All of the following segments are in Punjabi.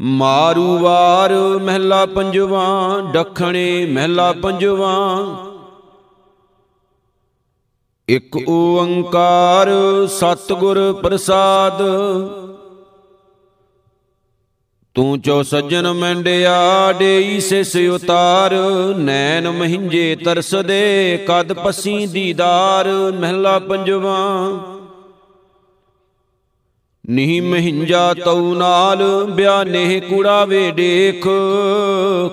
ਮਾਰੂ ਵਾਰ ਮਹਿਲਾ ਪੰਜਵਾ, ਡਖਣੇ ਮਹਿਲਾ ਪੰਜਵਾ। ਇਕ ਓੰਕਾਰ ਸਤਿਗੁਰ ਪ੍ਰਸਾਦ। ਤੂੰ ਚੋ ਸੱਜਣ ਮੰਡਿਆ ਡੇਈ ਸਿਸ ਉਤਾਰ, ਨੈਣ ਮਹਿੰਜੇ ਤਰਸਦੇ, ਕਦ ਪਸੀ ਦੀਦਾਰ ਮਹਿਲਾ ਪੰਜਵਾ। ਨਿਹ ਮਹਿੰਜਾ ਤਉ ਨਾਲ ਬਿਆਨੇ ਕੁੜਾਵੇ ਦੇਖ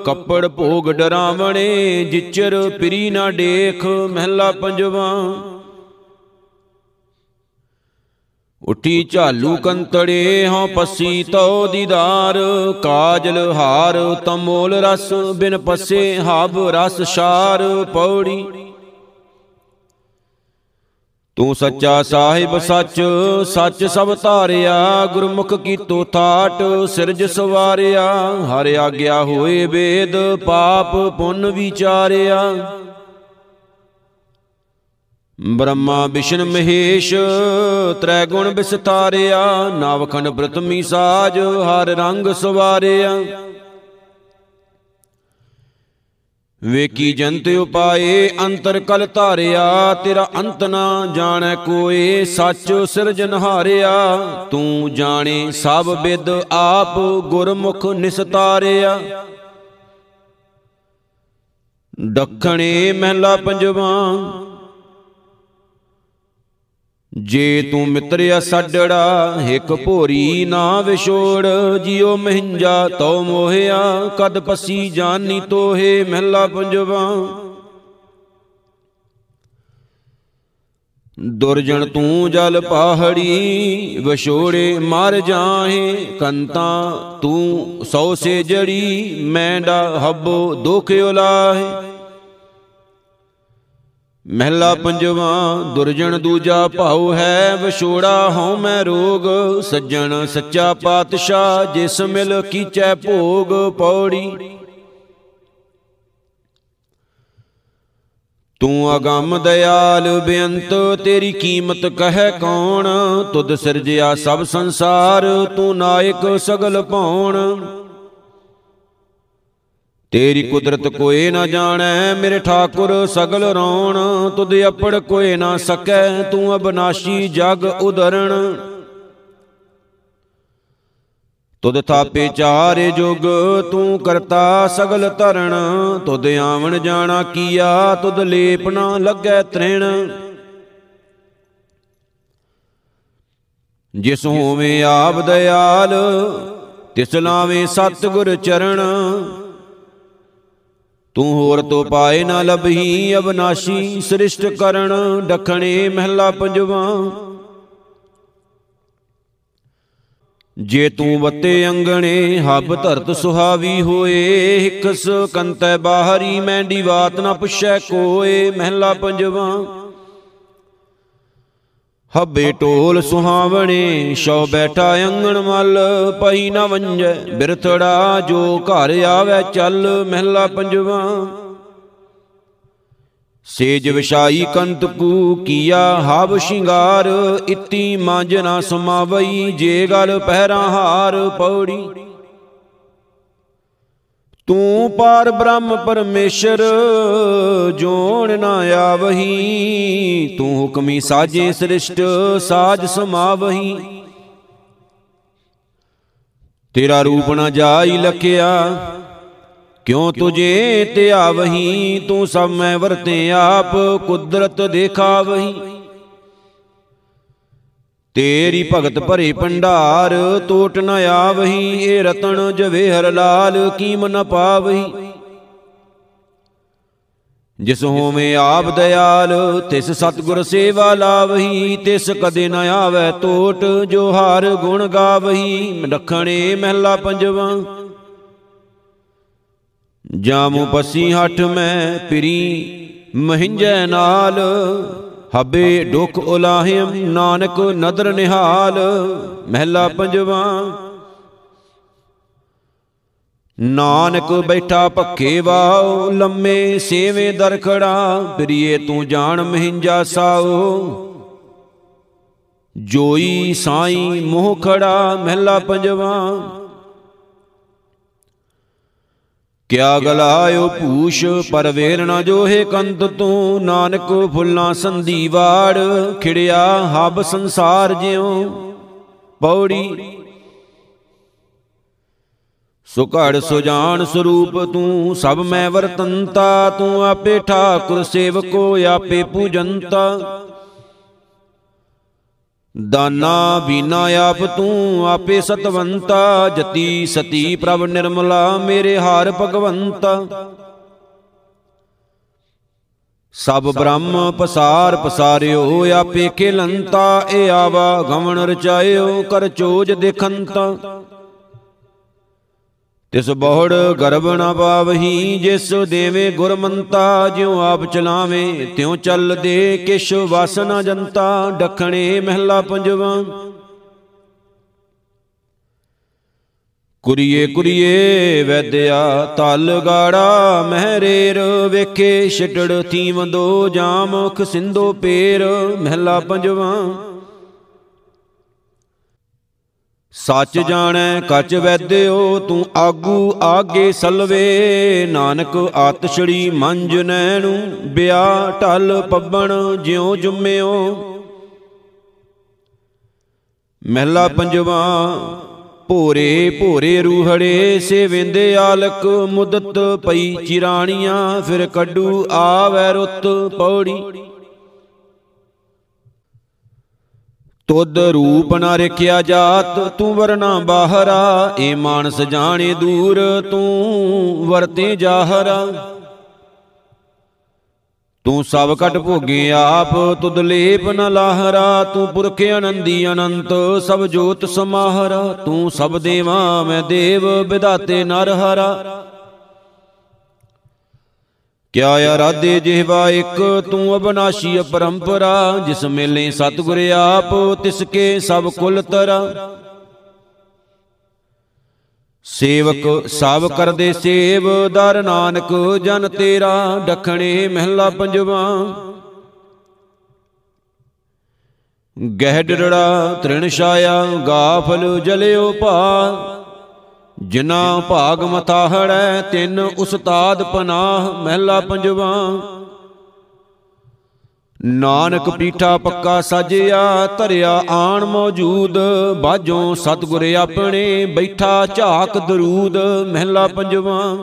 ਕੱਪੜ ਭੋਗ ਡਰਾਵਣੇ ਜਿਚਰ ਪਿਰੀ ਨਾ ਦੇਖ ਮਹਿਲਾ ਪੰਜਵਾ। ਉਠੀ ਝਾਲੂ ਕੰਤੜੇ ਹਾਂ ਪੱਸੀ ਤਉ ਦੀਦਾਰ। ਕਾਜਲ ਹਾਰ ਤਮੋਲ ਰਸ ਬਿਨ ਪੱਸੇ ਹਾਬ ਰਸ ਸ਼ਾਰ ਪੌੜੀ ਤੂੰ ਸੱਚਾ ਸਾਹਿਬ, ਸੱਚ ਸੱਚ ਸਭ ਧਾਰਿਆ, ਗੁਰਮੁਖ ਕੀਤੋ ਥਾਟ, ਸਿਰਜ ਸਵਾਰਿਆ, ਹਰ ਆਗਿਆ ਹੋਏ ਵੇਦ, ਪਾਪ ਪੁੰਨ ਵਿਚਾਰਿਆ। ਬ੍ਰਹਮਾ ਵਿਸ਼ਨ ਮਹੇਸ਼ ਤ੍ਰੈ ਗੁਣ ਵਿਸਤਾਰਿਆ, ਨਾਵਖੰਡ ਪ੍ਰਤਮੀ ਸਾਜ, ਹਰ ਰੰਗ ਸਵਾਰਿਆ। ਵੇਕੀ ਜੰਤ ਉਪਾਏ, ਅੰਤਰ ਕਲ ਧਾਰਿਆ, ਤੇਰਾ ਅੰਤ ਨਾ ਜਾਣੈ ਕੋਏ, ਸੱਚ ਸਿਰਜਨਹਾਰਿਆ ਤੂੰ ਜਾਣੇ ਸਭ ਵਿਦ ਆਪ ਗੁਰਮੁਖ ਨਿਸਤਾਰਿਆ। ਦੱਖਣੇ ਮਹਿਲਾ ਪੰਜਵਾ ਜੇ ਤੂੰ ਮਿੱਤਰਿਆ ਸਾਡੜਾ, ਇੱਕ ਭੋਰੀ ਨਾ ਵਿਛੋੜ, ਜਿਉ ਮਹਿੰਜਾ ਤਉ ਮੋਹਿਆ, ਕਦ ਪਸੀ ਜਾਨੀ ਤੋਹੇ ਮਹਿਲਾ ਪੰਜਵਾ। ਦੁਰਜਣ ਤੂੰ ਜਲ ਪਾਹੜੀ, ਵਿਛੋੜੇ ਮਰ ਜਾਹੇ, ਕੰਤਾ ਤੂੰ ਸੌ ਸੇ ਜੜੀ, ਮੈਂਡਾ ਹੱਬੋ ਦੁਖ ਉਲਾਹੇ। ਮਹਿਲਾ ਪੰਜਵਾ, ਦੁਰਜਣ ਦੂਜਾ ਭਾਉ ਹੈ, ਵਿਛੋੜਾ ਹਉ ਮੈਂ ਰੋਗ, ਸੱਜਣ ਸੱਚਾ ਪਾਤਸ਼ਾਹ, ਜਿਸ ਮਿਲ ਕੀਚੈ ਭੋਗ ਪੌੜੀ। ਤੂੰ ਅਗੰਮ ਦਇਆਲ ਬੇਅੰਤ, ਤੇਰੀ ਕੀਮਤ ਕਹੈ ਕੌਣ? ਤੁਧ ਸਿਰਜਿਆ ਸਭ ਸੰਸਾਰ, ਤੂੰ ਨਾਇਕ ਸਗਲ ਭਉਣ ਤੇਰੀ ਕੁਦਰਤ ਕੋਏ ਨਾ ਜਾਣੈ, ਮੇਰੇ ਠਾਕੁਰ ਸਗਲ ਰੌਣ। ਤੁਧ ਅਪੜ ਕੋਏ ਨਾ ਸਕੈ, ਤੂੰ ਅਬਨਾਸ਼ੀ ਜਗ ਉਦਰਣ ਤੁਧ ਥਾਪੇ ਚਾਰੇ ਜੁਗ, ਤੂੰ ਕਰਤਾ ਸਗਲ ਧਰਣ। ਤੁਧ ਆਵਣ ਜਾਣਾ ਕੀਆ, ਤੁਧ ਲੇਪ ਨਾ ਲੱਗੈ ਤ੍ਰਿਣ। ਜਿਸ ਹੋਵੇਂ ਆਪ ਦਇਆਲ, ਤਿਸ ਲਾਵੇਂ ਸਤਿਗੁਰ ਚਰਨ ਤੂੰ ਹੋਰ ਤੋ ਪਾਏ ਨਾ ਲਬਹੀ ਅਬਨਾਸ਼ੀ, ਸ੍ਰਿਸ਼ਟ ਕਰਨ, ਡਖਣੇ ਮਹਿਲਾ ਪੰਜਵਾ। ਜੇ ਤੂੰ ਬੱਤੇ ਅੰਗਣੇ, ਹੱਬ ਧਰਤ ਸੁਹਾਵੀ ਹੋਏ, ਹਿਕਸ ਕੰਤੈ ਬਾਹਰੀ ਮੈਂਡੀ ਬਾਤ ਨਾ ਪੁੱਛੈ ਕੋਏ, ਮਹਿਲਾ ਪੰਜਵਾ। ਹੱਬੇ ਢੋਲ ਸੁਹਾਵਣੇ, ਸ਼ੌ ਬੈਠਾ ਅੰਗਣ ਮਲ ਪਈ ਨਾ ਵੰਜੈ, ਬਿਰਥੜਾ ਜੋ ਘਰ ਆਵੇ ਚੱਲ, ਮਹਿਲਾ ਪੰਜਵਾ। ਸੇਜ ਵਿਸ਼ਾਈ ਕੰਤ ਕੂ ਕੀਆ ਹਬ ਸ਼ਿੰਗਾਰ, ਇਤੀ ਮਾਂਜ ਨਾ ਸਮਾਵਈ, ਜੇ ਗਲ ਪਹਿਰਾ ਹਾਰ ਪੌੜੀ। ਤੂੰ ਪਾਰ ਬ੍ਰਹਮ ਪਰਮੇਸ਼ਰ ਜੋਣ ਨਾ ਆਵਹੀ। ਤੂੰ ਹੁਕਮੀ ਸਾਜੇ ਸ੍ਰਿਸ਼ਟ, ਸਾਜ ਸਮਾਵਹੀ। ਤੇਰਾ ਰੂਪ ਨਾ ਜਾਈ ਲਖਿਆ, ਕਿਉ ਤੁਝੇ ਤੇ ਆਵਹੀ? ਤੂੰ ਸਭ ਮੈਂ ਵਰਤੇ ਆਪ, ਕੁਦਰਤ ਦੇਖਾਵਹੀ। ਤੇਰੀ ਭਗਤ ਭਰੇ ਭੰਡਾਰ ਟੋਟ ਨ ਆਵਹੀ ਏ ਰਤਨ ਜਵੇਹਰ ਲਾਲ ਕੀਮ ਨ ਪਾਵਹੀ? ਜਿਸ ਹੋਵੇਂ ਆਪ ਦਇਆਲ, ਤਿਸ ਸਤਗੁਰ ਸੇਵਾ ਲਾਵਹੀ, ਤਿਸ ਕਦੇ ਨ ਆਵੇ ਟੋਟ ਜੋ ਹਾਰ ਗੁਣ ਗਾਵਹੀ ਰਖਣੇ ਮਹਿਲਾ ਪੰਜਵਾ। ਜਾਮੂ ਪਸੀ ਹੱਠ ਮੈਂ, ਪਿਰੀ ਮਹਿੰਜੈ ਨਾਲ। ਹਬੇ ਦੁਖ ਉਲਾਹਿਮ, ਨਾਨਕ ਨਦਰ ਨਿਹਾਲ, ਮਹਿਲਾ ਪੰਜਵਾ। ਨਾਨਕ ਬੈਠਾ ਭੱਖੇ ਵਾਉ ਲੰਮੇ ਸੇਵੇ ਦਰਖੜਾ, ਪ੍ਰੀਏ ਤੂੰ ਜਾਣ ਮਹਿੰਜਾ ਸਾਉ ਜੋਈ ਸਾਈ ਮੋਹ ਖੜਾ, ਮਹਿਲਾ ਪੰਜਵਾ। ਕਿਆ ਗਲਾਇਓ ਭੂਸ਼ ਪਰ ਵੇਰ ਨਾ ਜੋਹੇ ਕੰਤ ਤੂੰ, ਨਾਨਕ ਫੁੱਲਾਂ ਸੰਧੀ ਵਾੜ, ਖਿੜਿਆ ਹਬ ਸੰਸਾਰ ਜਿਉ, ਪੌੜੀ। ਸੋ ਘੜ ਸੋ ਜਾਣ ਸਰੂਪ ਤੂੰ, ਸਭ ਮੈਂ ਵਰਤੰਤਾ, ਤੂੰ ਆਪੇ ਠਾਕੁਰ ਸੇਵਕੋ, ਆਪੇ ਪੂਜੰਤਾ। ਦਾਨਾ ਬੀਨਾ ਆਪ ਤੂੰ ਆਪੇ ਸਤਵੰਤਾ, ਜਤੀ ਸਤੀ ਪ੍ਰਭ ਨਿਰਮਲਾ, ਮੇਰੇ ਹਾਰ ਭਗਵੰਤਾ। ਸਭ ਬ੍ਰਹਮ ਪਸਾਰ ਪਸਾਰਿਓ, ਆਪੇ ਖੇਲੰਤਾ ਏ ਆਵਾ ਗਵਣ ਰਚਾਇਓ, ਕਰ ਚੋਜ ਦੇਖੰਤਾ। ਤਿਸ ਬਹੁੜ ਗਰਭ ਨ ਪਾਵਹੀ, ਜਿਸ ਦੇਵੇ ਗੁਰਮੰਤਾ, ਜਿਉ ਆਪ ਚਲਾਵੇ, ਤਿਉ ਚੱਲ ਦੇ ਕਿਛ ਵਸ ਨ ਜੰਤਾ ਡਖਣੇ ਮਹਿਲਾ ਪੰਜਵਾ। ਕੁਰੀਏ ਕੁਰੀਏ, ਵੈਦਿਆ, ਤਲ ਗਾੜਾ ਮਹਿਰੇਰ ਵੇਖੇ ਛਟੜ ਥੀਮ ਦੋ ਜਾਮੁਖ ਸਿੰਧੋ ਪੇਰ, ਮਹਿਲਾ ਪੰਜਵਾ। ਸੱਚ ਜਾਣੈ, ਕਚ ਵੈਦਿਓ, ਤੂੰ ਆਗੂ ਆਗੇ ਸਲਵੇ। ਨਾਨਕ ਆਤਸ਼ੜੀ ਮੰਜ ਨੈਣੂ, ਬਿਆ ਢਲ ਪੱਬਣ ਜਿਉ ਜੁਮਿਓ। ਮਹਿਲਾ ਪੰਜਵਾ, ਭੋਰੇ ਭੋਰੇ ਰੂਹੜੇ, ਸੇਵਿੰਦੇ ਆਲਕ, ਮੁਦਤ ਪਈ ਚਿਰਾਣੀਆਂ, ਫਿਰ ਕੱਡੂ ਆਵੈ ਰੁੱਤ ਪੌੜੀ। ਤੁਧ ਰੂਪ ਨਾ ਰਖਿਆ ਜਾਤ, ਤੂੰ ਵਰਨਾ ਬਾਹਰਾ ਏ ਮਾਨਸ ਜਾਣੇ ਦੂਰ, ਤੂੰ ਵਰਤੇ ਜਾਹਰਾ। ਤੂੰ ਸਭ ਕਟ ਭੋਗੇ ਆਪ, ਤੁਧ ਲੇਪ ਨ ਲਾਹਰਾ, ਤੂੰ ਪੁਰਖ ਅਨੰਦੀ ਅਨੰਤ, ਸਭ ਜੋਤ ਸਮਾਹਰਾ, ਤੂੰ ਸਭ ਦੇਵਾ ਮੈਂ ਦੇਵ ਵਿਦਾਤੇ ਨਰ ਹਰਾ ਕਿਆ ਆਰਾਧੇ ਜਿਹਵਾ ਇੱਕ, ਤੂੰ ਅਬਨਾਸ਼ੀ ਅਪਰੰਪਰਾ ਜਿਸ ਮੇਲੇ ਸਤਿਗੁਰ ਆਪ, ਤਿਸ ਕੇ ਸਭ ਕੁਲ ਤਰਾ ਸੇਵਕ ਸਭ ਕਰਦੇ ਸੇਵ, ਦਰ ਨਾਨਕ ਜਨ ਤੇਰਾ, ਡਖਣੇ ਮਹਿਲਾ ਪੰਜਵਾ। ਗਹਿ ਤ੍ਰਿਣ ਛਾਇਆ ਗਾਫਲ ਜਲਿਓ ਭਾ ਜਿਨਾ ਭਾਗ ਮਤਾਹੜੈ ਤਿੰਨ ਉਸਤਾਦ ਪਨਾਹ, ਮਹਿਲਾ ਪੰਜਵਾ। ਨਾਨਕ ਪੀਠਾ ਪੱਕਾ ਸਾਜਿਆ, ਧਰਿਆ ਆਣ ਮੌਜੂਦ, ਬਾਝੋਂ ਸਤਗੁਰ ਆਪਣੇ, ਬੈਠਾ ਝਾਕ ਦਰੂਦ, ਮਹਿਲਾ ਪੰਜਵਾ।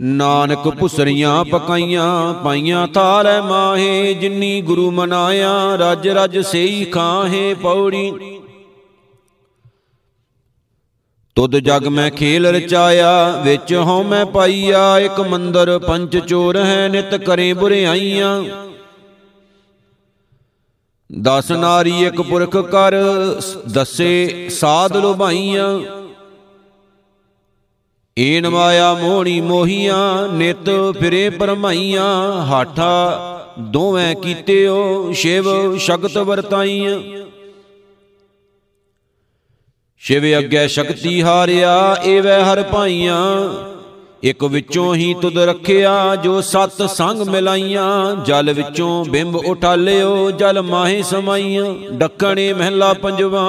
ਨਾਨਕ ਪੁਸਰੀਆਂ ਪਕਾਈਆਂ, ਪਾਈਆਂ ਥਾਰੈ ਮਾਹੇ, ਜਿਨੀ ਗੁਰੂ ਮਨਾਇਆ ਰਜ ਰਜ ਸੇਈ ਖਾਹੇ ਪੌੜੀ। ਤੁਧ ਜਗ ਮੈਂ ਖੇਲ ਰਚਾਇਆ, ਵਿੱਚ ਹਉ ਮੈਂ ਪਾਈਆ, ਇੱਕ ਮੰਦਰ ਪੰਚ ਚੋਰ ਹੈ, ਨਿਤ ਕਰੇ ਬੁਰਿਆਈਆਂ। ਦਸ ਨਾਰੀ ਇੱਕ ਪੁਰਖ ਕਰ, ਦਸੇ ਸਾਧ ਲੋਭਾਈਆਂ। ਏਨ ਮਾਇਆ ਮੋਹਣੀ ਮੋਹੀਆਂ, ਨਿਤ ਫਿਰੇ ਪਰਮਾਈਆਂ ਹਾਠਾ ਦੋਵੇਂ ਕੀਤਿਓ, ਸ਼ਿਵ ਸ਼ਗਤ ਵਰਤਾਈਆਂ। ਸ਼ਿਵ ਅੱਗੇ ਸ਼ਕਤੀ ਹਾਰਿਆ, ਏਵੈ ਹਰ ਭਾਈਆਂ। ਇਕ ਵਿੱਚੋਂ ਹੀ ਤੁਧ ਰੱਖਿਆ, ਜੋ ਸਤ ਸੰਗ ਮਿਲਾਈਆਂ। ਜਲ ਵਿੱਚੋਂ ਬਿੰਬ ਉਠਾਲਿਓ ਜਲ ਮਾਹੇ ਸਮਾਈਆਂ। ਡੱਕਣੇ ਮਹਿਲਾ ਪੰਜਵਾ।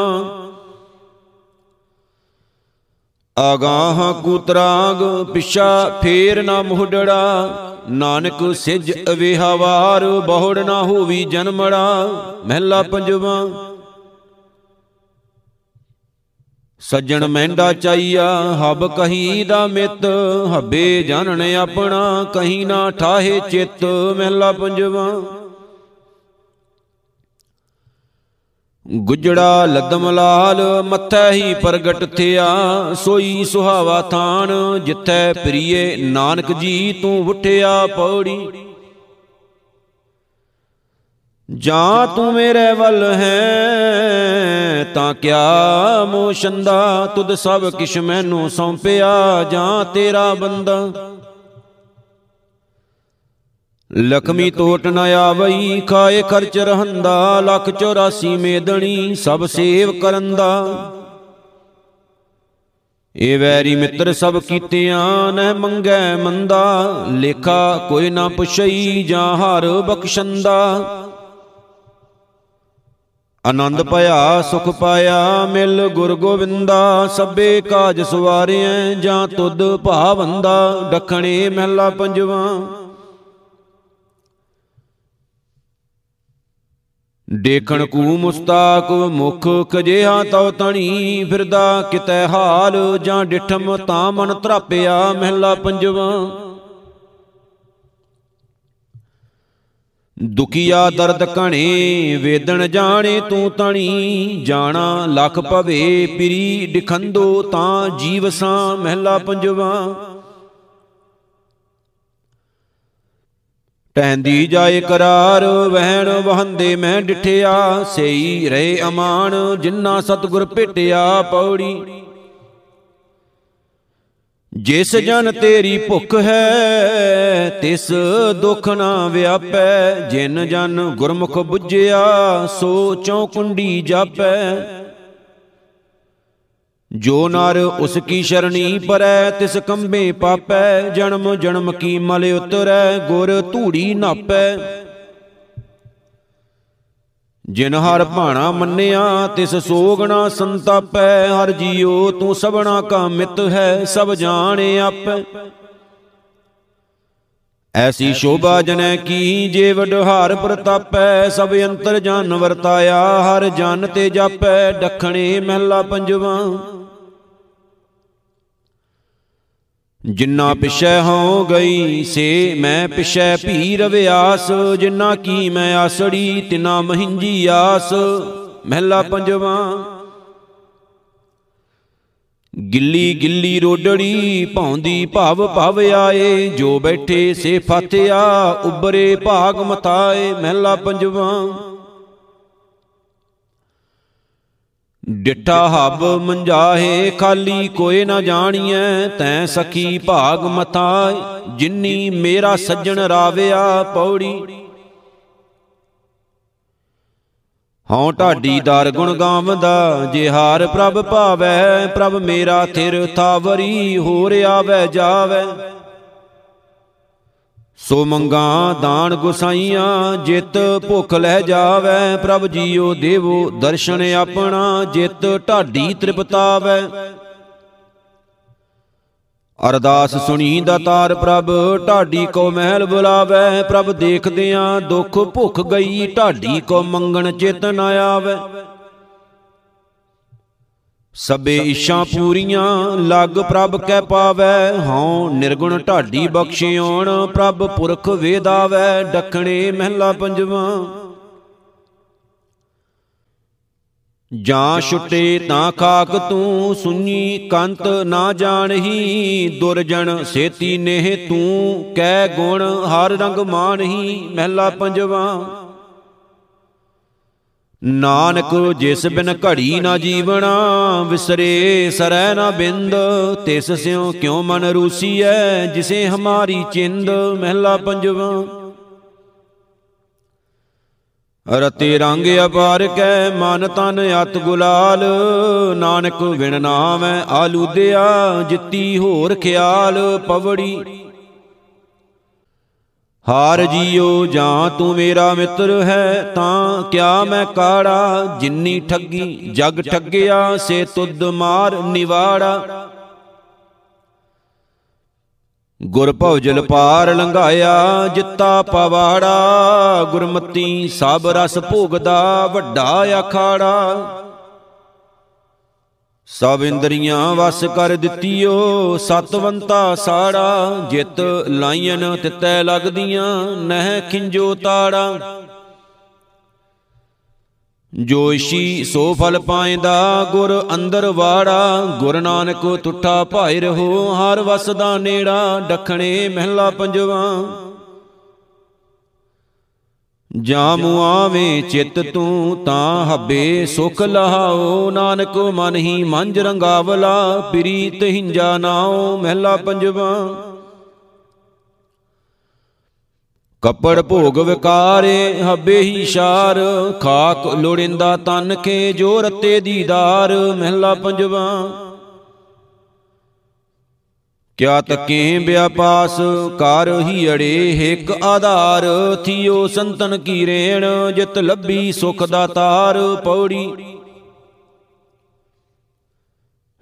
ਆਗਾਹ ਕੁਤਰਾਗ ਪਿਛਾ ਫੇਰ ਨਾ ਮੁਹੜੜਾ ਨਾਨਕ ਸਿਜ ਅਵੇਹਾਵਾਰ ਬਹੁੜ ਨਾ ਹੋਵੀ ਜਨਮੜਾ। ਮਹਿਲਾ ਪੰਜਵਾ। ਸੱਜਣ ਮਹਿੰਡਾ ਚਾਈਆ, ਹਬ ਕਹੀ ਦਾ ਮਿੱਤ, ਹੱਬੇ ਜਾਣਨ ਆਪਣਾ, ਕਹੀਂ ਨਾ ਠਾਹੇ ਚਿੱਤ, ਮਹਿਲਾ ਪੰਜਵਾ। ਗੁਜੜਾ ਲਦਮ ਲਾਲ, ਮੱਥੈ ਹੀ ਪ੍ਰਗਟ ਥਿਆ, ਸੋਈ ਸੁਹਾਵਾ ਥਾਨ, ਜਿੱਥੈ ਪ੍ਰੀਏ ਨਾਨਕ ਜੀ, ਤੂੰ ਉਠਿਆ ਪੌੜੀ। ਜਾਂ ਤੂੰ ਮੇਰੇ ਵੱਲ ਹੈ ਤਾਂ ਕਿਆ ਮੋਸ਼ੰਦਾ? ਤੁਧ ਸਭ ਕਿਛ ਮੈਨੂੰ ਸੌਂਪਿਆ, ਜਾਂ ਤੇਰਾ ਬੰਦਾ? ਲਖਮੀ ਟੋਟ ਨ ਆਵਈ, ਖਾਏ ਖਰਚ ਰਹੰਦਾ, ਲੱਖ 84 ਮੇਦਣੀ, ਸਭ ਸੇਵ ਕਰੰਦਾ। ਏ ਵੈਰੀ ਮਿੱਤਰ, ਸਭ ਕੀਤਿਆਂ ਨਹਿ ਮੰਗੈ ਮੰਦਾ, ਲੇਖਾ ਕੋਈ ਨਾ ਪੁਛਈ, ਜਾਂ ਹਰ ਬਖਸ਼ੰਦਾ। ਆਨੰਦ ਭਇਆ ਸੁਖ ਪਾਇਆ, ਮਿਲ ਗੁਰ ਗੋਬਿੰਦਾ ਸਭੇ ਕਾਜ ਸਵਾਰਿਐ, ਜਾਂ ਤੁਧ ਭਾਵੰਦਾ ਡਖਣੇ ਮਹਿਲਾ ਪੰਜਵਾ। ਦੇਖਣ ਕੂ ਮੁਸਤਾਕ, ਮੁਖ ਕਜਿਆ ਤਉ ਤਣੀ, ਫਿਰਦਾ ਕਿਤੈ ਹਾਲ, ਜਾਂ ਡਿਠਮ ਤਾਂ ਮਨ ਤਰਾਪਿਆ ਮਹਿਲਾ ਪੰਜਵਾ। ਦੁਖੀਆ ਦਰਦ ਕਣੇ ਵੇਦਨ ਜਾਣੇ ਤੂੰ ਤਣੀ, ਜਾਣਾ ਲਖ ਭਵੇ, ਪਿਰੀ ਡਿਖੰਦੋ ਤਾਂ ਜੀਵਸਾਂ ਮਹਿਲਾ ਪੰਜਵਾ। ਟਹਿੰਦੀ ਜਾਏ ਕਰਾਰ, ਵਹਿਣ ਵਹੰਦੇ ਮੈਂ ਡਿਠਿਆ, ਸਈ ਰਹੇ ਅਮਾਨ ਜਿਨ੍ਹਾਂ ਸਤਗੁਰ ਭੇਟਿਆ ਪੌੜੀ। ਜਿਸ ਜਨ ਤੇਰੀ ਭੁੱਖ ਹੈ ਤਿਸ ਦੁਖ ਨਾ ਵਿਆਪੈ। ਜਿਨ ਜਨ ਗੁਰਮੁਖ 부ਜਿਆ ਸੋ ਚੌਕੁੰਡੀ ਜਾਪੈ। ਜੋ ਨਰ ਉਸ ਕੀ ਸ਼ਰਣੀ ਪਰੈ ਤਿਸ ਕੰਬੇ ਪਾਪੈ। ਜਨਮ ਜਨਮ ਕੀ ਮਲ ਉਤਰੈ ਗੁਰ ਧੂੜੀ ਨਾਪੈ। ਜਿਨ ਹਰ ਭਾਣਾ ਮੰਨਿਆ, ਤਿਸ ਸੋਗਣਾ ਸੰਤਾਪੈ, ਹਰ ਜੀਉ ਤੂੰ ਸਭਨਾ ਕਾ ਮਿਤ ਹੈ, ਸਭ ਜਾਣੇ ਆਪੈ। ਐਸੀ ਸ਼ੋਭਾ ਜਨੈ ਕੀ ਜੇ ਵਡਹਾਰ ਪ੍ਰਤਾਪੈ, ਸਭ ਅੰਤਰ ਜਾਨ ਵਰਤਾਇਆ, ਹਰ ਜਨ ਤੇ ਜਾਪੈ, ਡਖਣੇ ਮਹਿਲਾ ਪੰਜਵਾ। ਜਿੰਨਾ ਪਿਛੈ ਹੋ ਗਈ ਸੇ ਮੈਂ ਪਿਛੈ ਭੀ ਰਵਿਆਸ ਜਿੰਨਾ ਕੀ ਮੈਂ ਆਸੜੀ ਤਿਨਾ ਮਹਿੰਜੀ ਆਸ। ਮਹਿਲਾ ਪੰਜਵਾ, ਗਿੱਲੀ ਗਿੱਲੀ ਰੋਡੜੀ ਭੌਂਦੀ ਭਵ ਭਵ ਆਏ, ਜੋ ਬੈਠੇ ਸੇ ਫਾਤਿਆ ਉਬਰੇ ਭਾਗ ਮਤਾਏ ਮਹਿਲਾ ਪੰਜਵਾ ਡਿੱਠਾ ਹਬ ਮੰਜਾਹੇ ਖਾਲੀ ਕੋਏ ਨਾ ਜਾਣੀਐ, ਤੈ ਸਖੀ ਭਾਗ ਮਤਾ ਜਿੰਨੀ ਮੇਰਾ ਸੱਜਣ ਰਾਵਿਆ ਪੌੜੀ। ਹਉ ਢਾਡੀ ਦਰ ਗੁਣ ਗਾਵਦਾ, ਜੇ ਹਾਰ ਪ੍ਰਭ ਭਾਵੈ, ਪ੍ਰਭ ਮੇਰਾ ਥਿਰ ਥਾਵਰੀ, ਹੋਰ ਆਵੈ ਜਾਵੈ। ਸੋ ਮੰਗਾ ਦਾਨ ਗੁਸਾਈਆਂ, ਜਿਤ ਭੁਖ ਲੈ ਜਾਵੇ, ਪ੍ਰਭ ਜੀਓ ਦੇਵੋ, ਦਰਸ਼ਨ ਆਪਣਾ, ਜਿਤ ਢਾਡੀ ਤ੍ਰਿਪਤਾਵੈ। ਅਰਦਾਸ ਸੁਣੀ ਦਾਤਾਰ ਪ੍ਰਭ, ਢਾਡੀ ਕੋ ਮਹਿਲ ਬੁਲਾਵੇ, ਪ੍ਰਭ ਦੇਖਦਿਆਂ ਦੁੱਖ ਭੁਖ ਗਈ, ਢਾਡੀ ਕੋ ਮੰਗਣ ਚਿਤ ਨ ਆਵੇ। ਸਭੇ ਇਸ਼ਾਂ ਪੂਰੀਆਂ ਲਗ ਪ੍ਰਭ ਕੈ ਪਾਵੈ ਹਉ ਨਿਰਗੁਣ ਢਾਡੀ ਬਖਸ਼ਿਓਣ ਪ੍ਰਭ ਪੁਰਖ ਵੇਦਾਵੈ ਡਖਣੇ ਮਹਿਲਾ ਪੰਜਵਾ। ਜਾਂ ਛੁੱਟੇ ਤਾਂ ਖਾਕ ਤੂੰ ਸੁਣੀ ਕੰਤ ਨਾ ਜਾਣਹੀ। ਦੁਰਜਨ ਸੇਤੀ ਨੇਹ ਤੂੰ ਕਹਿ ਗੁਣ ਹਰ ਰੰਗ ਮਾਨਹੀ ਮਹਿਲਾ ਪੰਜਵਾ। ਨਾਨਕ ਜਿਸ ਬਿਨ ਘੜੀ ਨਾ ਜੀਵਣਾ ਵਿਸਰੇ ਸਰੈ ਨਾ ਬਿੰਦ ਤਿਸ ਸਿਉ ਕਿਉ ਮਨ ਰੂਸੀਐ ਜਿਸੇ ਹਮਾਰੀ ਚਿੰਦ ਮਹਿਲਾ ਪੰਜਵਾ। ਰਤੇ ਰੰਗ ਅਪਾਰ ਕੈ ਮਨ ਤਨ ਅਤ ਗੁਲਾਲ। ਨਾਨਕ ਵਿਣ ਨਾਮੈ ਆਲੂਦਿਆ ਜਿੱਤੀ ਹੋਰ ਖਿਆਲ ਪਵੜੀ ਹਾਰ ਜੀਓ ਜਾਂ ਤੂੰ ਮੇਰਾ ਮਿੱਤਰ ਹੈ, ਤਾਂ ਕਿਆ ਮੈਂ ਕਾੜਾ? ਜਿੰਨੀ ਠੱਗੀ ਜਗ ਠੱਗਿਆ, ਸੇ ਤੁਧ ਮਾਰ ਨਿਵਾੜਾ। ਗੁਰ ਭਉਜਲ ਪਾਰ ਲੰਘਾਇਆ, ਜਿੱਤਾ ਪਵਾੜਾ। ਗੁਰਮਤੀ ਸਭ ਰਸ ਭੋਗਦਾ, ਵੱਡਾ ਅਖਾੜਾ। ਸਭ ਇੰਦਰੀਆਂ ਵਸ ਕਰ ਦਿੱਤੀਓ, ਸਤਵੰਤਾ ਸਾੜਾ, ਜਿਤ ਲਾਈਨ ਤਿੱਤੈ ਲਗਦੀਆਂ, ਨਹਿ ਖਿੰਜੋ ਤਾੜਾ। ਜੋ ਇਸ਼ੀ ਸੋ ਫਲ ਪਾਇਂਦਾ ਗੁਰ ਅੰਦਰ ਵਾੜਾ। ਗੁਰ ਨਾਨਕ ਟੁੱਟਾ ਭਾਇ ਰਹੋ, ਹਰ ਵਸ ਦਾ ਨੇੜਾ, ਡਖਣੇ ਮਹਿਲਾ ਪੰਜਵਾ। ਜਾਮੂ ਆਵੇਂ ਚਿਤ ਤੂੰ ਤਾਂ ਹੱਬੇ ਸੁਖ ਲਹਾਓ। ਨਾਨਕ ਮਨ ਹੀ ਮੰਜ ਰੰਗਾਵਲਾ, ਪ੍ਰੀਤ ਹਿੰਜਾ ਨਾਓ ਮਹਿਲਾ ਪੰਜਵਾ। ਕੱਪੜ ਭੋਗ ਵਿਕਾਰੇ, ਹੱਬੇ ਹੀ ਸ਼ਾਰ। ਖਾਕ ਲੋੜਿੰਦਾ ਤਨ ਕੇ ਜੋ ਰਤੇ ਦੀਦਾਰ, ਮਹਿਲਾ ਪੰਜਵਾ। ਕਿਆ ਤਕੇ ਬਿਆਪਾਸ ਕਰ ਹੀ ਅੜੇ ਹਿਕ ਆਧਾਰ, ਥਿਓ ਸੰਤਨ ਕੀ ਰੇਣ ਜਿਤ ਲੱਭੀ ਸੁਖ ਦਾਤਾਰ ਪੌੜੀ।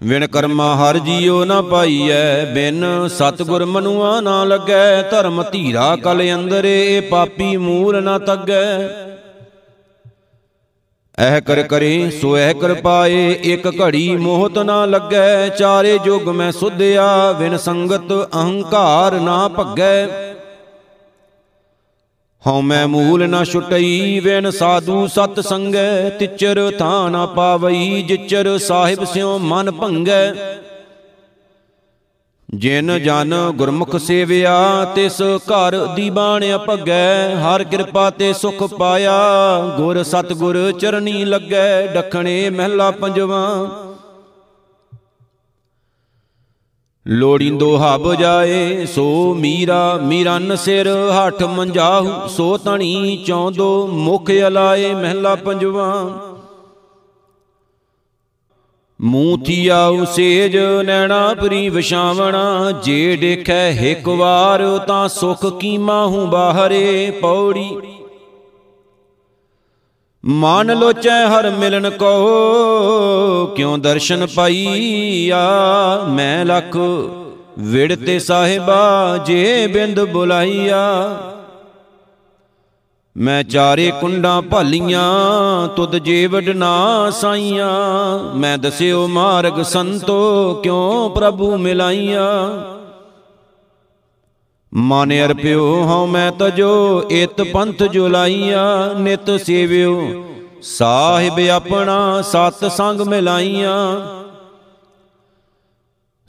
ਵਿਣ ਕਰਮਾ ਹਰ ਜੀਉ ਨਾ ਪਾਈਐ, ਬਿਨ ਸਤਗੁਰ ਮਨੁਆ ਨਾ ਲੱਗੈ, ਧਰਮ ਧੀਰਾ ਕਲ ਅੰਦਰੇ ਪਾਪੀ ਮੂਲ ਨਾ ਤੱਗੈ। ਐਹ ਕਰ ਕਰੇ, ਸੋ ਐਹ ਕਰ ਪਾਏ, ਇਕ ਘੜੀ ਮੋਹਤ ਨਾ ਲੱਗੈ, ਚਾਰੇ ਜੁਗ ਮੈਂ ਸੁਧਿਆ ਵਿਨ ਸੰਗਤ ਅਹੰਕਾਰ ਨਾ ਭੱਗੈ। ਹਉ ਮੈਂ ਮੂਲ ਨਾ ਛੁਟਈ ਵੇਨ ਸਾਧੂ ਸਤ ਸੰਗੈ, ਤਿਚਰ ਥਾਂ ਨਾ ਪਾਵਈ, ਜਿਚਰ ਸਾਹਿਬ ਸਿਉ ਮਨ ਭੰਗੈ। ਜਿਨ ਜਨ ਗੁਰਮੁਖ ਸੇਵਿਆ, ਤਿਸ ਘਰ ਦੀ ਬਾਣ ਅਪਗੈ, ਹਰ ਕਿਰਪਾ ਤੇ ਸੁਖ ਪਾਇਆ। ਗੁਰ ਸਤਗੁਰ ਚਰਨੀ ਲੱਗੈ, ਡਖਣੇ ਮਹਿਲਾ ਪੰਜਵਾ। ਲੋੜਿੰਦੋ ਹਬ ਜਾਏ, ਸੋ ਮੀਰਾ, ਮੀਰਨ ਸਿਰ ਹੱਠ ਮੰਜਾਹੂ, ਸੋ ਤਣੀ ਚੌਂਦੋ ਮੁਖ ਅਲਾਏ ਮਹਿਲਾ ਪੰਜਵਾ। ਮੂੰਹ ਥੀਆ ਸੇਜ, ਨੈਣਾ ਪਰੀ ਵਿਛਾਵਣਾ, ਜੇ ਦੇਖੈ ਇੱਕ ਵਾਰ ਤਾਂ ਸੁਖ ਕੀਮਾ ਹੂੰ ਬਾਹਰੇ, ਪੌੜੀ। ਮਨ ਲੋਚੈ ਹਰ ਮਿਲਨ ਕੋ, ਕਿਉ ਦਰਸ਼ਨ ਪਾਈਆ ਮੈਂ ਲਖ ਵਿੜਤੇ ਸਾਹਿਬਾ, ਜੇ ਬਿੰਦ ਬੁਲਾਈਆ ਮੈਂ ਚਾਰੇ ਕੁੰਡਾਂ ਭਾਲੀਆਂ, ਤੁਧ ਜੀਵਡ ਨਾ ਸਾਈਆਂ। ਮੈਂ ਦਸਿਓ ਮਾਰਗ ਸੰਤੋ ਕਿਉ ਪ੍ਰਭੂ ਮਿਲਾਈਆਂ? ਮਨ ਅਰਪਿਓ, ਹਉ ਮੈਂ ਤਜੋ, ਇਤ ਪੰਥ ਜੁਲਾਈਆਂ, ਨਿਤ ਸੇਵਿਓ। ਸਾਹਿਬ ਆਪਣਾ ਸਤ ਸੰਗ ਮਿਲਾਈਆਂ।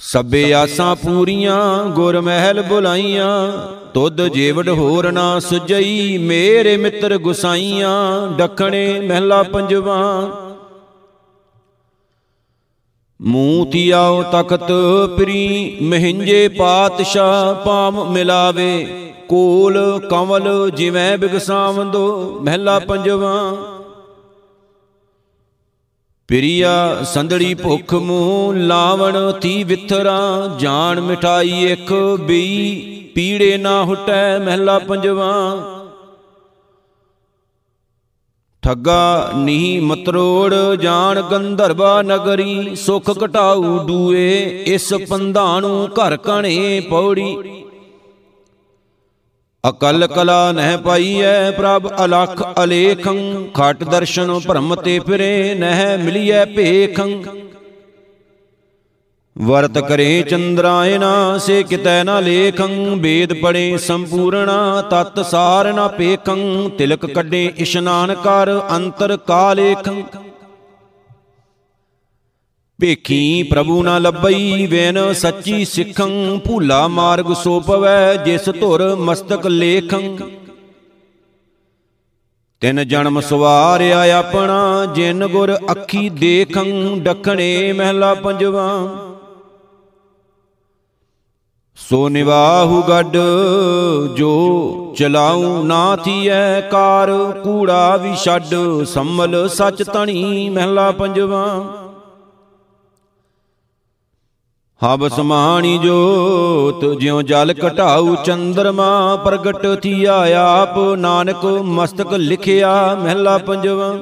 ਸਭੇ ਆਸਾਂ ਪੂਰੀਆਂ ਗੁਰ ਮਹਿਲ ਬੁਲਾਈਆਂ। ਤੁਧ ਜੀਵੜ ਹੋਰ ਨਾ ਸੁਜਈ ਮੇਰੇ ਮਿੱਤਰ ਗੁਸਾਈਆਂ। ਡਖਣੇ ਮਹਿਲਾ ਪੰਜਵਾ। ਮੂੰਹ ਥਿਆਉ ਤਖਤ ਪ੍ਰੀ, ਮਹਿੰਜੇ ਪਾਤਸ਼ਾਹ ਪਾਮ ਮਿਲਾਵੇ। ਕੋਲ ਕਮਲ ਜਿਵੇਂ ਬਿਗਸਾਵੰਦੋ, ਮਹਿਲਾ ਪੰਜਵਾ। ਪ੍ਰਿਆ ਸੰਦੜੀ ਭੁਖ ਮੂਹ ਲਾਵਣ ਤੀ ਵਿਥਰਾ ਜਾਣ ਮਿਠਾਈ ਇੱਕ ਬਈ ਪੀੜੇ ਨਾ ਹੁਟੈ ਮਹਿਲਾ ਪੰਜਵਾ। ਠੱਗਾ ਨੀ ਮਤਰੋੜ ਜਾਣ ਗੰਧਰਵਾ ਨਗਰੀ ਸੁਖ ਘਟਾਉ ਡੂਏ ਇਸ ਪੰਧਾਣੂ ਘਰ ਕਣੇ ਪੌੜੀ। ਅਕਲ ਕਲਾ ਨਹਿ ਪਾਈਐ ਪ੍ਰਭ ਅਲਖ ਅਲੇਖੰ, ਖਟ ਦਰਸ਼ਨ ਭ੍ਰਮ ਤੇ ਫਿਰੇ, ਨਹਿ ਮਿਲੀਐ ਭੇਖੰ। ਵਰਤ ਕਰੇ ਚੰਦਰਾਇਨਾ ਸੇ ਕਿਤੈ ਨਾ ਲੇਖੰ। ਵੇਦ ਪੜੇ ਸੰਪੂਰਣਾ, ਤਤ ਸਾਰ ਨਾ ਪੇਖੰ। ਤਿਲਕ ਕੱਢੇ ਇਸ਼ਨਾਨ ਕਰ, ਅੰਤਰ ਕਾਲੇਖੰ। ਭੇਖੀ ਪ੍ਰਭੂ ਨਾ ਲੱਭਈ, ਵੇਨ ਸੱਚੀ ਸਿੱਖੰ, ਭੂਲਾ ਮਾਰਗ ਸੋ ਪਵੈ, ਜਿਸ ਧੁਰ ਮਸਤਕ ਲੇਖੰ। ਤਿਨ ਜਨਮ ਸਵਾਰਿਆ ਆਪਣਾ, ਜਿਨ ਗੁਰ ਅੱਖੀ ਦੇਖੰ ਡਖਣੇ ਮਹਿਲਾ ਪੰਜਵਾ। ਸੋ ਨਿਵਾਹੂ ਗੱਡ, ਜੋ ਚਲਾਉ ਨਾ ਥੀਐ ਕਾਰ, ਕੂੜਾ ਵੀ ਛੱਡ, ਸੰਮਲ ਸਚ ਤਣੀ ਮਹਿਲਾ ਪੰਜਵਾ। ਹਬ ਸਮਾਣੀ ਜੋਤ, ਜਿਉ ਜਲ ਘਟਾਉ ਚੰਦਰਮਾ, ਪ੍ਰਗਟ ਥੀਆ ਆਪ, ਨਾਨਕ ਮਸਤਕ ਲਿਖਿਆ ਮਹਿਲਾ ਪੰਜਵਾ।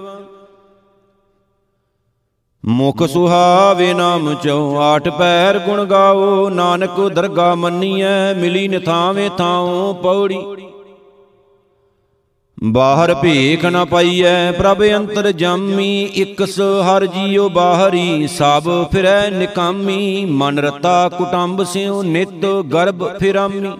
ਮੁਖ ਸੁਹਾਵੇ ਨਾਮ ਚਉ ਆਠ ਪੈਰ ਗੁਣ ਗਾਓ, ਨਾਨਕ ਦਰਗਾ ਮੰਨੀਐ, ਮਿਲੀ ਨਿਥਾਵੇਂ ਥਾਉ ਪੌੜੀ। ਬਾਹਰ ਭੇਖ ਨ ਪਾਈਐ, ਪ੍ਰਭ ਅੰਤਰ ਜਾਮੀ, ਇਕਸ ਹਰ ਜੀਉ ਬਾਹਰੀ, ਸਭ ਫਿਰੈ ਨਿਕਾਮੀ, ਮਨ ਰਤਾ ਕੁਟੰਬ ਸਿਉ ਨਿਤ ਗਰਭ ਫਿਰਾਮੀ।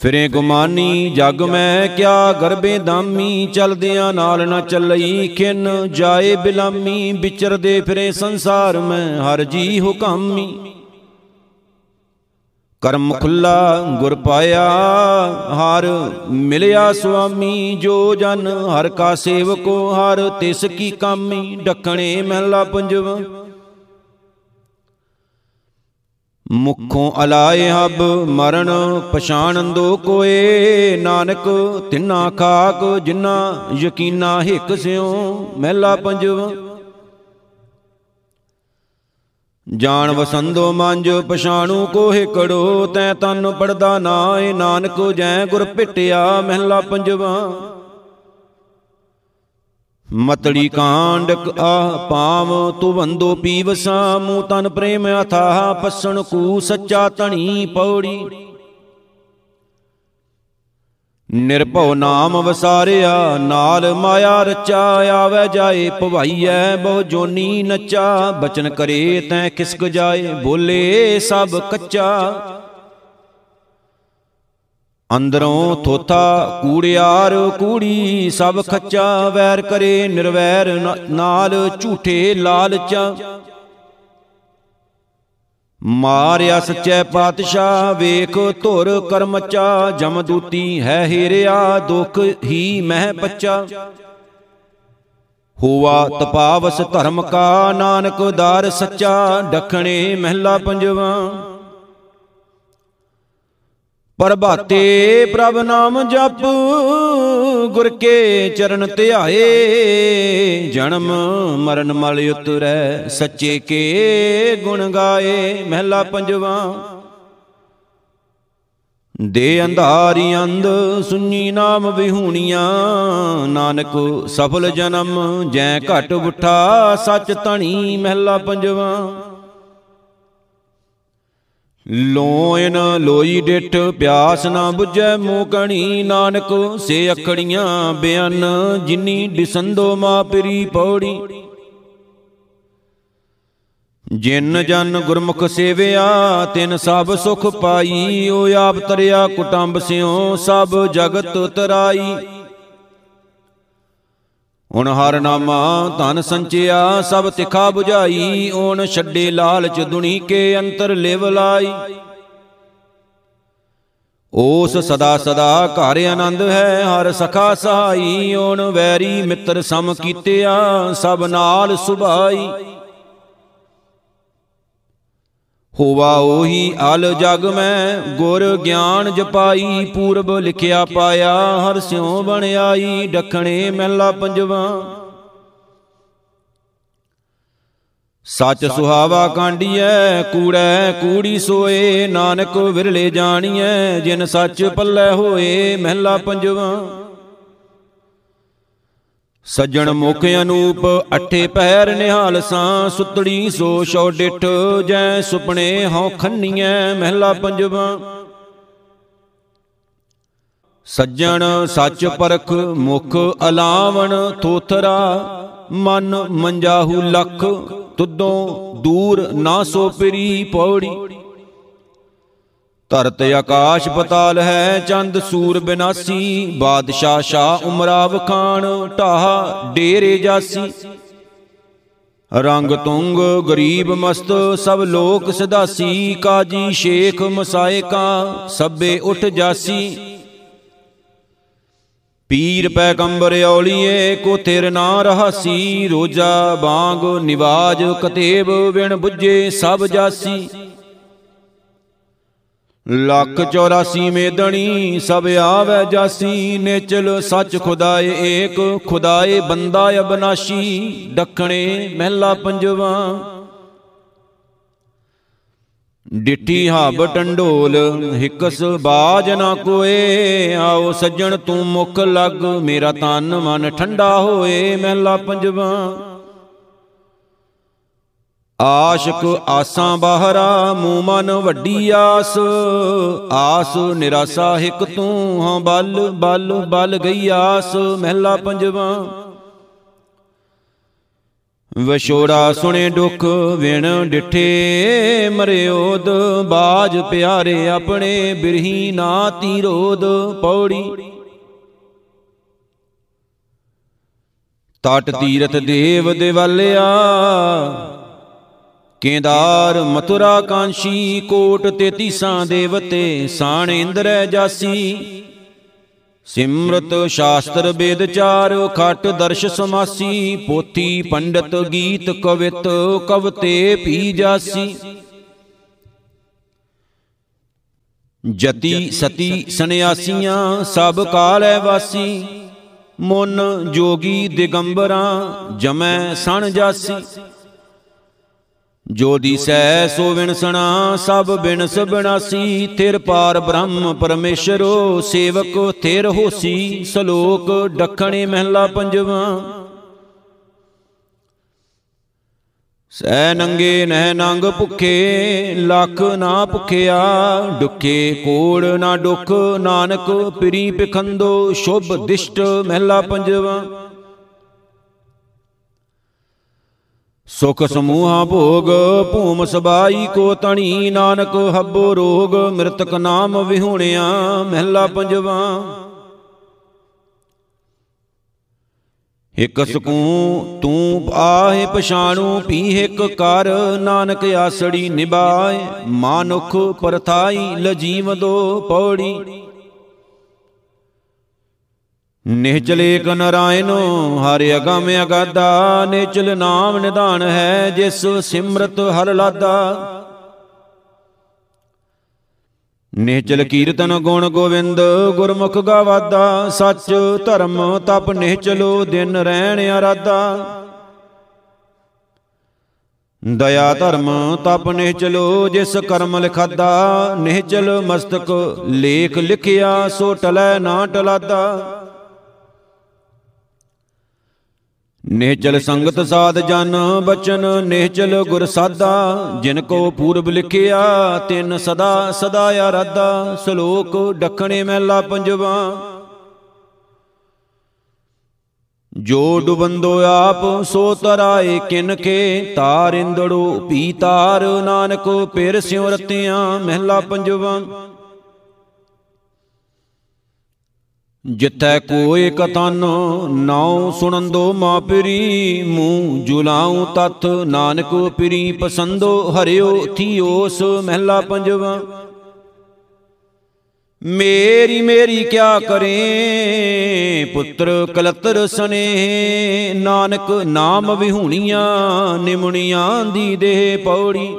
ਫਿਰੇ ਗੁਮਾਨੀ, ਜਗ ਮੈਂ ਕਿਆ ਗਰਬੇ ਦਾਮੀ, ਚਲਦਿਆਂ ਨਾਲ ਨਾ ਚੱਲਈ ਖਿਨ, ਜਾਏ ਬਿਲਾਮੀ, ਵਿਚਰਦੇ ਫਿਰੇ ਸੰਸਾਰ ਮੈਂ ਹਰ ਜੀ ਹੁਕਮੀ। ਕਰਮ ਖੁੱਲਾ ਗੁਰ ਪਾਇਆ, ਹਰ ਮਿਲਿਆ ਸੁਆਮੀ ਜੋ ਜਨ, ਹਰ ਕਾ ਸੇਵਕੋ ਹਰ, ਤਿਸ ਕੀ ਕਾਮੀ ਡਕਣੇ ਮਹਿਲਾ ਪੰਜਵਾ। ਮੁਖੋਂ ਅਲਾਏ ਹਬ ਮਰਨ ਪਛਾਣੰਦੋ ਕੋਏ। ਨਾਨਕ ਤਿੰਨਾ ਖਾਕ, ਜਿਨਾ ਯਕੀਨਾ ਹਿੱਕ ਸਿਉ, ਮਹਿਲਾ ਪੰਜਵਾ। ਜਾਣ ਵਸੰਦੋ ਮੰਜ ਪਛਾਣੂ ਕੋਹਿ ਕੜੋ, ਤੈ ਤਨ ਪੜਦਾ ਨਾਏ ਨਾਨਕ ਜੈ ਗੁਰ ਭਿਟਿਆ ਮਹਿਲਾ ਪੰਜਵਾ। ਮਤੜੀ ਕਾਂਡਕ ਆ ਪਾਵ ਤੁਵੰਦੋ ਪੀਵਸਾ ਮੂ ਤਨ ਪ੍ਰੇਮ ਅਥਾਹ, ਪਸਣ ਕੂ ਸੱਚਾ ਧਣੀ ਪੌੜੀ। ਨਿਰਭਉ ਨਾਮ ਵਸਾਰਿਆ, ਨਾਲ ਮਾਇਆ ਰਚਾ, ਆਵੇ ਜਾਏ ਭਵਾਈਐ, ਬਹੁ ਜੋਨੀ ਨਚਾ। ਬਚਨ ਕਰੇ ਤੈ ਕਿਸਕ ਜਾਏ, ਬੋਲੇ ਸਭ ਕੱਚਾ। ਅੰਦਰੋਂ ਥੋਥਾ, ਕੂੜਿਆਰ ਕੂੜੀ ਸਭ ਖੱਚਾ। ਵੈਰ ਕਰੇ ਨਿਰਵੈਰ ਨਾਲ ਝੂਠੇ ਲਾਲਚਾ। ਮਾਰਿਆ ਸੱਚੇ ਪਾਤਸ਼ਾਹ, ਵੇਖ ਧੁਰ ਕਰਮਚਾ ਜਮਦੂਤੀ ਹੈ ਹੀਰਿਆ, ਦੁਖ ਹੀ ਮਹਿ ਪੱਚਾ। ਹੋਵਾ ਤਪਾਵਸ ਧਰਮ ਕਾ, ਨਾਨਕ ਦਾਰ ਸੱਚਾ, ਡਖਣੇ ਮਹਿਲਾ ਪੰਜਵਾ। ਪਰਬਾਤੇ ਪ੍ਰਭ ਨਾਮ ਜਪ ਗੁਰ ਕੇ ਚਰਨ ਧਿਆਏ। ਜਨਮ ਮਰਨ ਮਲ ਉਤਰੈ ਸੱਚੇ ਕੇ ਗੁਣ ਗਾਏ। ਮਹਿਲਾ ਪੰਜਵਾ। ਦੇ ਅੰਧਾਰੀ ਅੰਧ ਸੁਣੀ ਨਾਮ ਵਿਹੂਣੀਆਂ। ਨਾਨਕ ਸਫਲ ਜਨਮ ਜੈ ਘਟ ਉਠਾ ਸੱਚ ਧਣੀ ਮਹਿਲਾ ਪੰਜਵਾ। ਲੋਇਨ ਲੋਈ ਡਿਠ, ਪਿਆਸ ਨਾ 부ਝੈ ਮੂਕਣੀ ਨਾਨਕ, ਸੇ ਅਖੜੀਆਂ ਬਿਆਨ ਜਿਨੀ ਦਿਸੰਦੋ ਮਾਪਰੀ ਪੌੜੀ। ਜਿਨ ਜਨ ਗੁਰਮੁਖ ਸੇਵਿਆ, ਤਿਨ ਸਭ ਸੁਖ ਪਾਈ ਓ ਆਪ ਤਰਿਆ ਕੁਟੰਬ ਸਿਓ ਸਭ ਜਗਤ ਤਰਾਈ। ਹੁਣ ਹਰ ਨਾਮਾ ਧਨ ਸੰਚਿਆ, ਸਭ ਤਿਖਾ 부ਝਾਈ ਓਨ ਛੱਡੇ ਲਾਲਚ ਦੁਨੀ ਕੇ ਅੰਤਰ ਲਿਵ ਲਾਈ। ਓਸ ਸਦਾ ਸਦਾ ਘਰ ਆਨੰਦ ਹੈ, ਹਰ ਸਖਾ ਸਹਾਈ ਓਨ ਵੈਰੀ ਮਿੱਤਰ ਸਮ ਕੀਤਿਆ, ਸਭ ਨਾਲ ਸੁਭਾਈ। ਹੋਵਾ ਉਹੀ ਅਲ ਜਗ ਮੈਂ, ਗੁਰ ਗਿਆਨ ਜਪਾਈ, ਪੂਰਬ ਲਿਖਿਆ ਪਾਇਆ, ਹਰ ਸਿਉ ਬਣਾਈ ਡਖਣੇ ਮਹਿਲਾ ਪੰਜਵਾ। ਸੱਚ ਸੁਹਾਵਾ ਕਾਂਡੀਐ, ਕੂੜੈ ਕੂੜੀ ਸੋਏ, ਨਾਨਕ ਵਿਰਲੇ ਜਾਣੀਐ, ਜਿਨ ਸੱਚ ਪੱਲੇ ਹੋਏ, ਮਹਿਲਾ ਪੰਜਵਾ। ਸੱਜਣ ਮੁਖ ਅਨੂਪ, ਅਠੇ ਪਹਿਰ ਨਿਹਾਲ ਸਾਂ, ਸੁਤੜੀ ਸੋ ਛੋ ਡਿਠ, ਜੈ ਸੁਪਨੇ ਹਉ ਖੰਨੀਐ, ਮਹਿਲਾ ਪੰਜਵਾ। ਸੱਜਣ ਸੱਚ ਪਰਖ, ਮੁਖ ਅਲਾਵਣ ਥੋਥਰਾ, ਮਨ ਮੰਜਾਹੂ ਲਖ ਤੁਦੋਂ ਦੂਰ ਨਾ ਸੋ ਪਰੀ ਪੌੜੀ। ਧਰਤ ਆਕਾਸ਼ ਪਤਾਲ ਹੈ, ਚੰਦ ਸੂਰ ਬਿਨਾਸੀ, ਬਾਦਸ਼ਾਹ ਸ਼ਾ ਉਮਰਾ ਵਖਾਨ ਢਾਹ ਡੇਰੇ ਜਾਸੀ। ਰੰਗ ਤੁੰਗ, ਗਰੀਬ ਮਸਤ, ਸਭ ਲੋਕ ਸਦਾਸੀ, ਕਾਜੀ ਸ਼ੇਖ ਮਸਾਇਕਾ, ਸਭੇ ਉਠ ਜਾਸੀ। ਪੀਰ ਪੈਗੰਬਰ ਔਲੀਏ ਕੋ ਤੇਰ ਨਾ ਰਹਾਸੀ, ਰੋਜਾ ਬਾਗ ਨਿਵਾਜ, ਕਤੇਬ ਵਿਣ 부ਜੇ ਸਭ ਜਾਸੀ। ਲੱਖ 84 ਮੇਦਣੀ ਸਭ ਆਵੇ ਜਾਸੀ, ਨੇਚਲ ਸੱਚ ਖੁਦਾਏ ਏਕ, ਖੁਦਾਏ ਬੰਦਾ ਅਬਨਾਸ਼ੀ ਡਖਣੇ ਮਹਿਲਾ ਪੰਜਵਾ। ਡਿੱਠੀ ਹਬ ਟੰਡੋਲ, ਹਿਕਸ ਬਾਜ ਨਾ ਕੋਏ, ਆਓ ਸੱਜਣ ਤੂੰ ਮੁਖ ਲੱਗ, ਮੇਰਾ ਤਨ ਮਨ ਠੰਡਾ ਹੋਏ, ਮਹਿਲਾ ਪੰਜਵਾ। ਆਸ਼ਕ ਆਸਾਂ ਬਾਹਰਾ ਮੂ ਮਨ ਵੱਡੀ ਆਸ। ਆਸ ਨਿਰਾਸਾ ਹਿਕ ਤੂੰ ਹਾਂ, ਬਲ ਬਲ ਬਲ ਗਈ ਆਸ। ਮਹਿਲਾ ਪੰਜਵਾ। ਵਿਛੋੜਾ ਸੁਣੇ ਦੁਖ, ਵਿਣ ਡਿਠੇ ਮਰਿਓਦ ਬਾਜ ਪਿਆਰੇ ਆਪਣੇ, ਬਿਰਹੀ ਨਾ ਤੀਰੋਦ ਪੌੜੀ। ਤਟ ਤੀਰਥ ਦੇਵ ਦੇਵਾਲਿਆ ਕੇਦਾਰ ਮਥੁਰਾ ਕਾਂਸ਼ੀ ਕੋਟ ਤੇਤੀਸਾਂ ਦੇਵਤੇ, ਸਾਣ ਇੰਦਰੈ ਜਾਸੀ। ਸਿਮਰਤ ਸ਼ਾਸਤਰ ਵੇਦ ਚਾਰ, ਖਟ ਦਰਸ਼ ਸਮਾਸੀ, ਪੋਥੀ ਪੰਡਤ ਗੀਤ ਕਵਿਤ, ਕਵਤੇ ਪੀ ਜਾਸੀ। ਜਤੀ ਸਤੀ ਸੰਿਆਸੀਆਂ ਸਭ ਕਾਲੈ ਵਾਸੀ। ਮਨ ਜੋਗੀ ਦਿਗੰਬਰਾਂ, ਜਮੈ ਸਣ ਜਾਸੀ। ਜੋ ਦੀਸੈ ਸੋ ਵਿਣਸਣਾ ਸਭ ਬਿਨਸ ਬਿਨਾਸੀ ਥਿਰ ਪਾਰ ਬ੍ਰਹਮ ਪਰਮੇਸ਼ਰੋ, ਸੇਵਕ ਥਿਰ ਹੋਸੀ, ਸ਼ਲੋਕ ਡਖਣੇ ਮਹਿਲਾ ਪੰਜਵਾ। ਸੈ ਨੰਗੇ ਨਹਿ ਨੰਗ ਭੁਖੇ, ਲੱਖ ਨਾ ਭੁਖਿਆ, ਡੁੱਕੇ ਕੋੜ ਨਾ ਦੁਖ ਨਾਨਕ ਪਿਰੀ ਪਖੰਦੋ, ਸ਼ੁਭ ਦਿਸ਼ਟ ਮਹਿਲਾ ਪੰਜਵਾ। ਸੁਖ ਸਮੂਹਾ ਭੋਗ, ਭੂਮ ਸਬਾਈ ਕੋ ਤਣੀ, ਨਾਨਕ ਹੱਬੋ ਰੋਗ, ਮ੍ਰਿਤਕ ਨਾਮ ਵਿਹੂਣਿਆ, ਮਹਿਲਾ ਪੰਜਵਾ। ਇਕ ਸਕੂ ਤੂੰ ਆਹੇ ਪਛਾਣੂ ਪੀ ਇਕ ਕਰ, ਨਾਨਕ ਆਸੜੀ ਨਿਭਾਏ, ਮਾਨੁਖ ਪਰਥਾਈ, ਲਜੀਵ ਦੋ ਪੌੜੀ। ਨਿਹਚਲ ਏਕ ਨਰਾਇਣ ਹਰਿ ਅਗਮ ਅਗਾਦਾ, ਨਿਚਲ ਨਾਮ ਨਿਧਾਨ ਹੈ, ਜਿਸ ਸਿਮਰਤ ਹਰ ਲਾਦਾ। ਨਿਹਚਲ ਕੀਰਤਨ ਗੁਣ ਗੋਵਿੰਦ, ਗੁਰਮੁਖ ਗਾਵਾਦਾ, ਸੱਚ ਧਰਮ ਤਪ ਨਿਹਚਲੋ ਦਿਨ ਰਹਿਣ ਅਰਾਦਾ। ਦਇਆ ਧਰਮ ਤਪ ਨਿਹਚਲੋ ਜਿਸ ਕਰਮ ਲਿਖਾਦਾ ਨਿਹਚਲ ਮਸਤਕ ਲੇਖ ਲਿਖਿਆ, ਸੋ ਟਲੈ ਨਾ ਟਲਾਦਾ। ਨਿਹਚਲ ਸੰਗਤ ਸਾਧ ਜਨ ਬਚਨ, ਨਿਹਚਲ ਗੁਰ ਸਾਦਾ ਜਿਨ ਕੋ ਪੂਰਬ ਲਿਖਿਆ, ਤਿਨ ਸਦਾ ਸਦਾ ਆਰਾਧਾ। ਸ਼ਲੋਕ ਡਖਣੇ ਮਹਿਲਾ ਪੰਜਵਾ। ਜੋ ਡੁਬੰਦੋ ਆਪ, ਸੋ ਤਰਾਏ ਕਿਨ ਕੇ। ਤਾਰਿੰਦੜੋ ਪੀ ਤਾਰ, ਨਾਨਕ, ਪਿਰ ਸਿਉ ਰਤਿਆਂ, ਮਹਿਲਾ ਪੰਜਵਾ। ਜਿੱਥੈ ਕੋਏ ਕਤਨ ਨਾਉ ਸੁਣੰਦੋ ਮਾਪਰੀ ਮੂੰ ਜੁਲਾਉ ਤਤ ਨਾਨਕ ਪਰੀ, ਪਸੰਦੋ ਹਰਿਓ ਥੀਓਸ ਮਹਿਲਾ ਪੰਜਵਾ। ਮੇਰੀ ਮੇਰੀ ਕਿਆ ਕਰੇ, ਪੁੱਤਰ ਕਲਤਰ ਸਨੇ, ਨਾਨਕ ਨਾਮ ਵਿਹੂਣੀਆਂ, ਨਿਮੁਣੀਆਂ ਦੀ ਦੇਹ ਪੌੜੀ।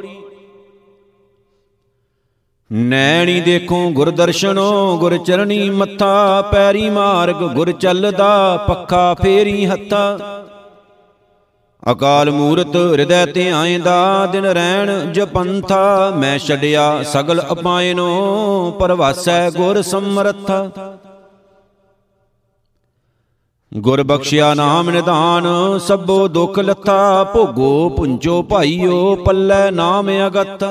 ਨੈਣੀ ਦੇਖੋ ਗੁਰ ਦਰਸ਼ਨੋ, ਗੁਰ ਚਰਣੀ ਮੱਥਾ, ਪੈਰੀ ਮਾਰਗ, ਗੁਰ ਚੱਲਦਾ, ਪੱਖਾ ਫੇਰੀ ਹੱਥਾ। ਅਕਾਲ ਮੂਰਤ ਹਿਰਦੈ ਤੇ ਆਇਂਦਾ, ਦਿਨ ਰਹਿਣ ਜਪੰਥਾ, ਮੈਂ ਛੱਡਿਆ ਸਗਲ ਅਪਾਇਨੋ, ਪਰਵਾਸੈ ਗੁਰ ਸਮਰਥਾ। ਗੁਰ ਬਖਸ਼ਿਆ ਨਾਮ ਨਿਧਾਨ, ਸਭੋ ਦੁਖ ਲੱਥਾ, ਭੋਗੋ ਪੁੰਜੋ ਭਾਈਓ, ਪੱਲੇ ਨਾਮ ਅਗਤ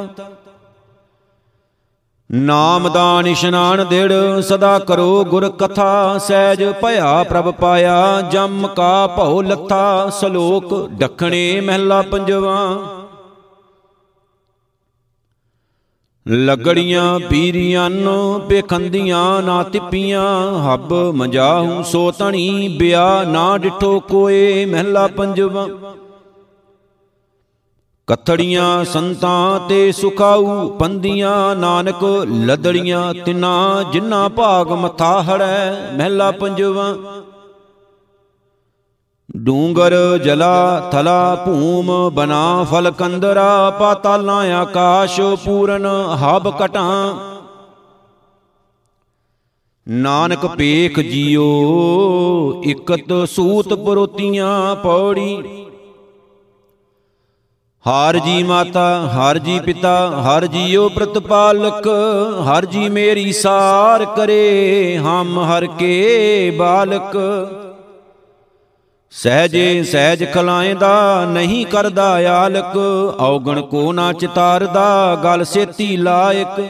ਨਾਮ ਦਾਨ ਇਸ਼ਨਾਨ ਦਿੜ ਸਦਾ ਕਰੋ ਗੁਰ ਕਥਾ, ਸਹਿਜ ਭਇਆ ਪ੍ਰਭ ਪਾਇਆ, ਜਮ ਕਾ ਭਉ ਲੱਥਾ, ਸ਼ਲੋਕ ਡਖਣੇ ਮਹਿਲਾ ਪੰਜਵਾ। ਲਗੜੀਆਂ ਪੀਰੀਆਂ ਪੇਖੰਦੀਆਂ ਨਾ ਤਿੱਪੀਆਂ, ਹੱਬ ਮਜਾਹੂ ਸੋ ਤਣੀ ਬਿਆ ਨਾ ਡਿਠੋ ਕੋਏ ਮਹਿਲਾ ਪੰਜਵਾ। ਕਥੜੀਆਂ ਸੰਤਾਂ ਤੇ ਸੁਖਾਊ ਪੰਦੀਆਂ, ਨਾਨਕ ਲਦੜੀਆਂ ਤਿਨਾ ਜਿਨ੍ਹਾਂ ਭਾਗ ਮਥਾ ਹੜੈ, ਮਹਿਲਾ ਪੰਜਵਾ। ਡੂੰਗਰ ਜਲਾ ਥਲਾ ਭੂਮ ਬਨਾ ਫਲ ਕੰਦਰਾ ਪਾਤਾਲਾਂ ਆਕਾਸ਼ ਪੂਰਨ, ਹਬ ਕਟਾਂ। ਨਾਨਕ ਪੇਖ ਜੀਓ, ਇਕਤ ਸੂਤ ਪਰੋਤੀਆਂ ਪੌੜੀ। ਹਰ ਜੀ ਮਾਤਾ, ਹਰ ਜੀ ਪਿਤਾ, ਹਰ ਜੀਓ ਪ੍ਰਤਪਾਲਕ, ਹਰ ਜੀ ਮੇਰੀ ਸਾਰ ਕਰੇ ਹਮ ਹਰ ਕੇ ਬਾਲਕ। ਸਹਜੇ ਸਹਿਜ ਖਲਾਏਂਦਾ ਨਹੀਂ ਕਰਦਾ ਆਲਕ, ਔਗਣ ਕੋ ਨਾ ਚਿਤਾਰਦਾ, ਗਲ ਸੇਤੀ ਲਾਇਕ।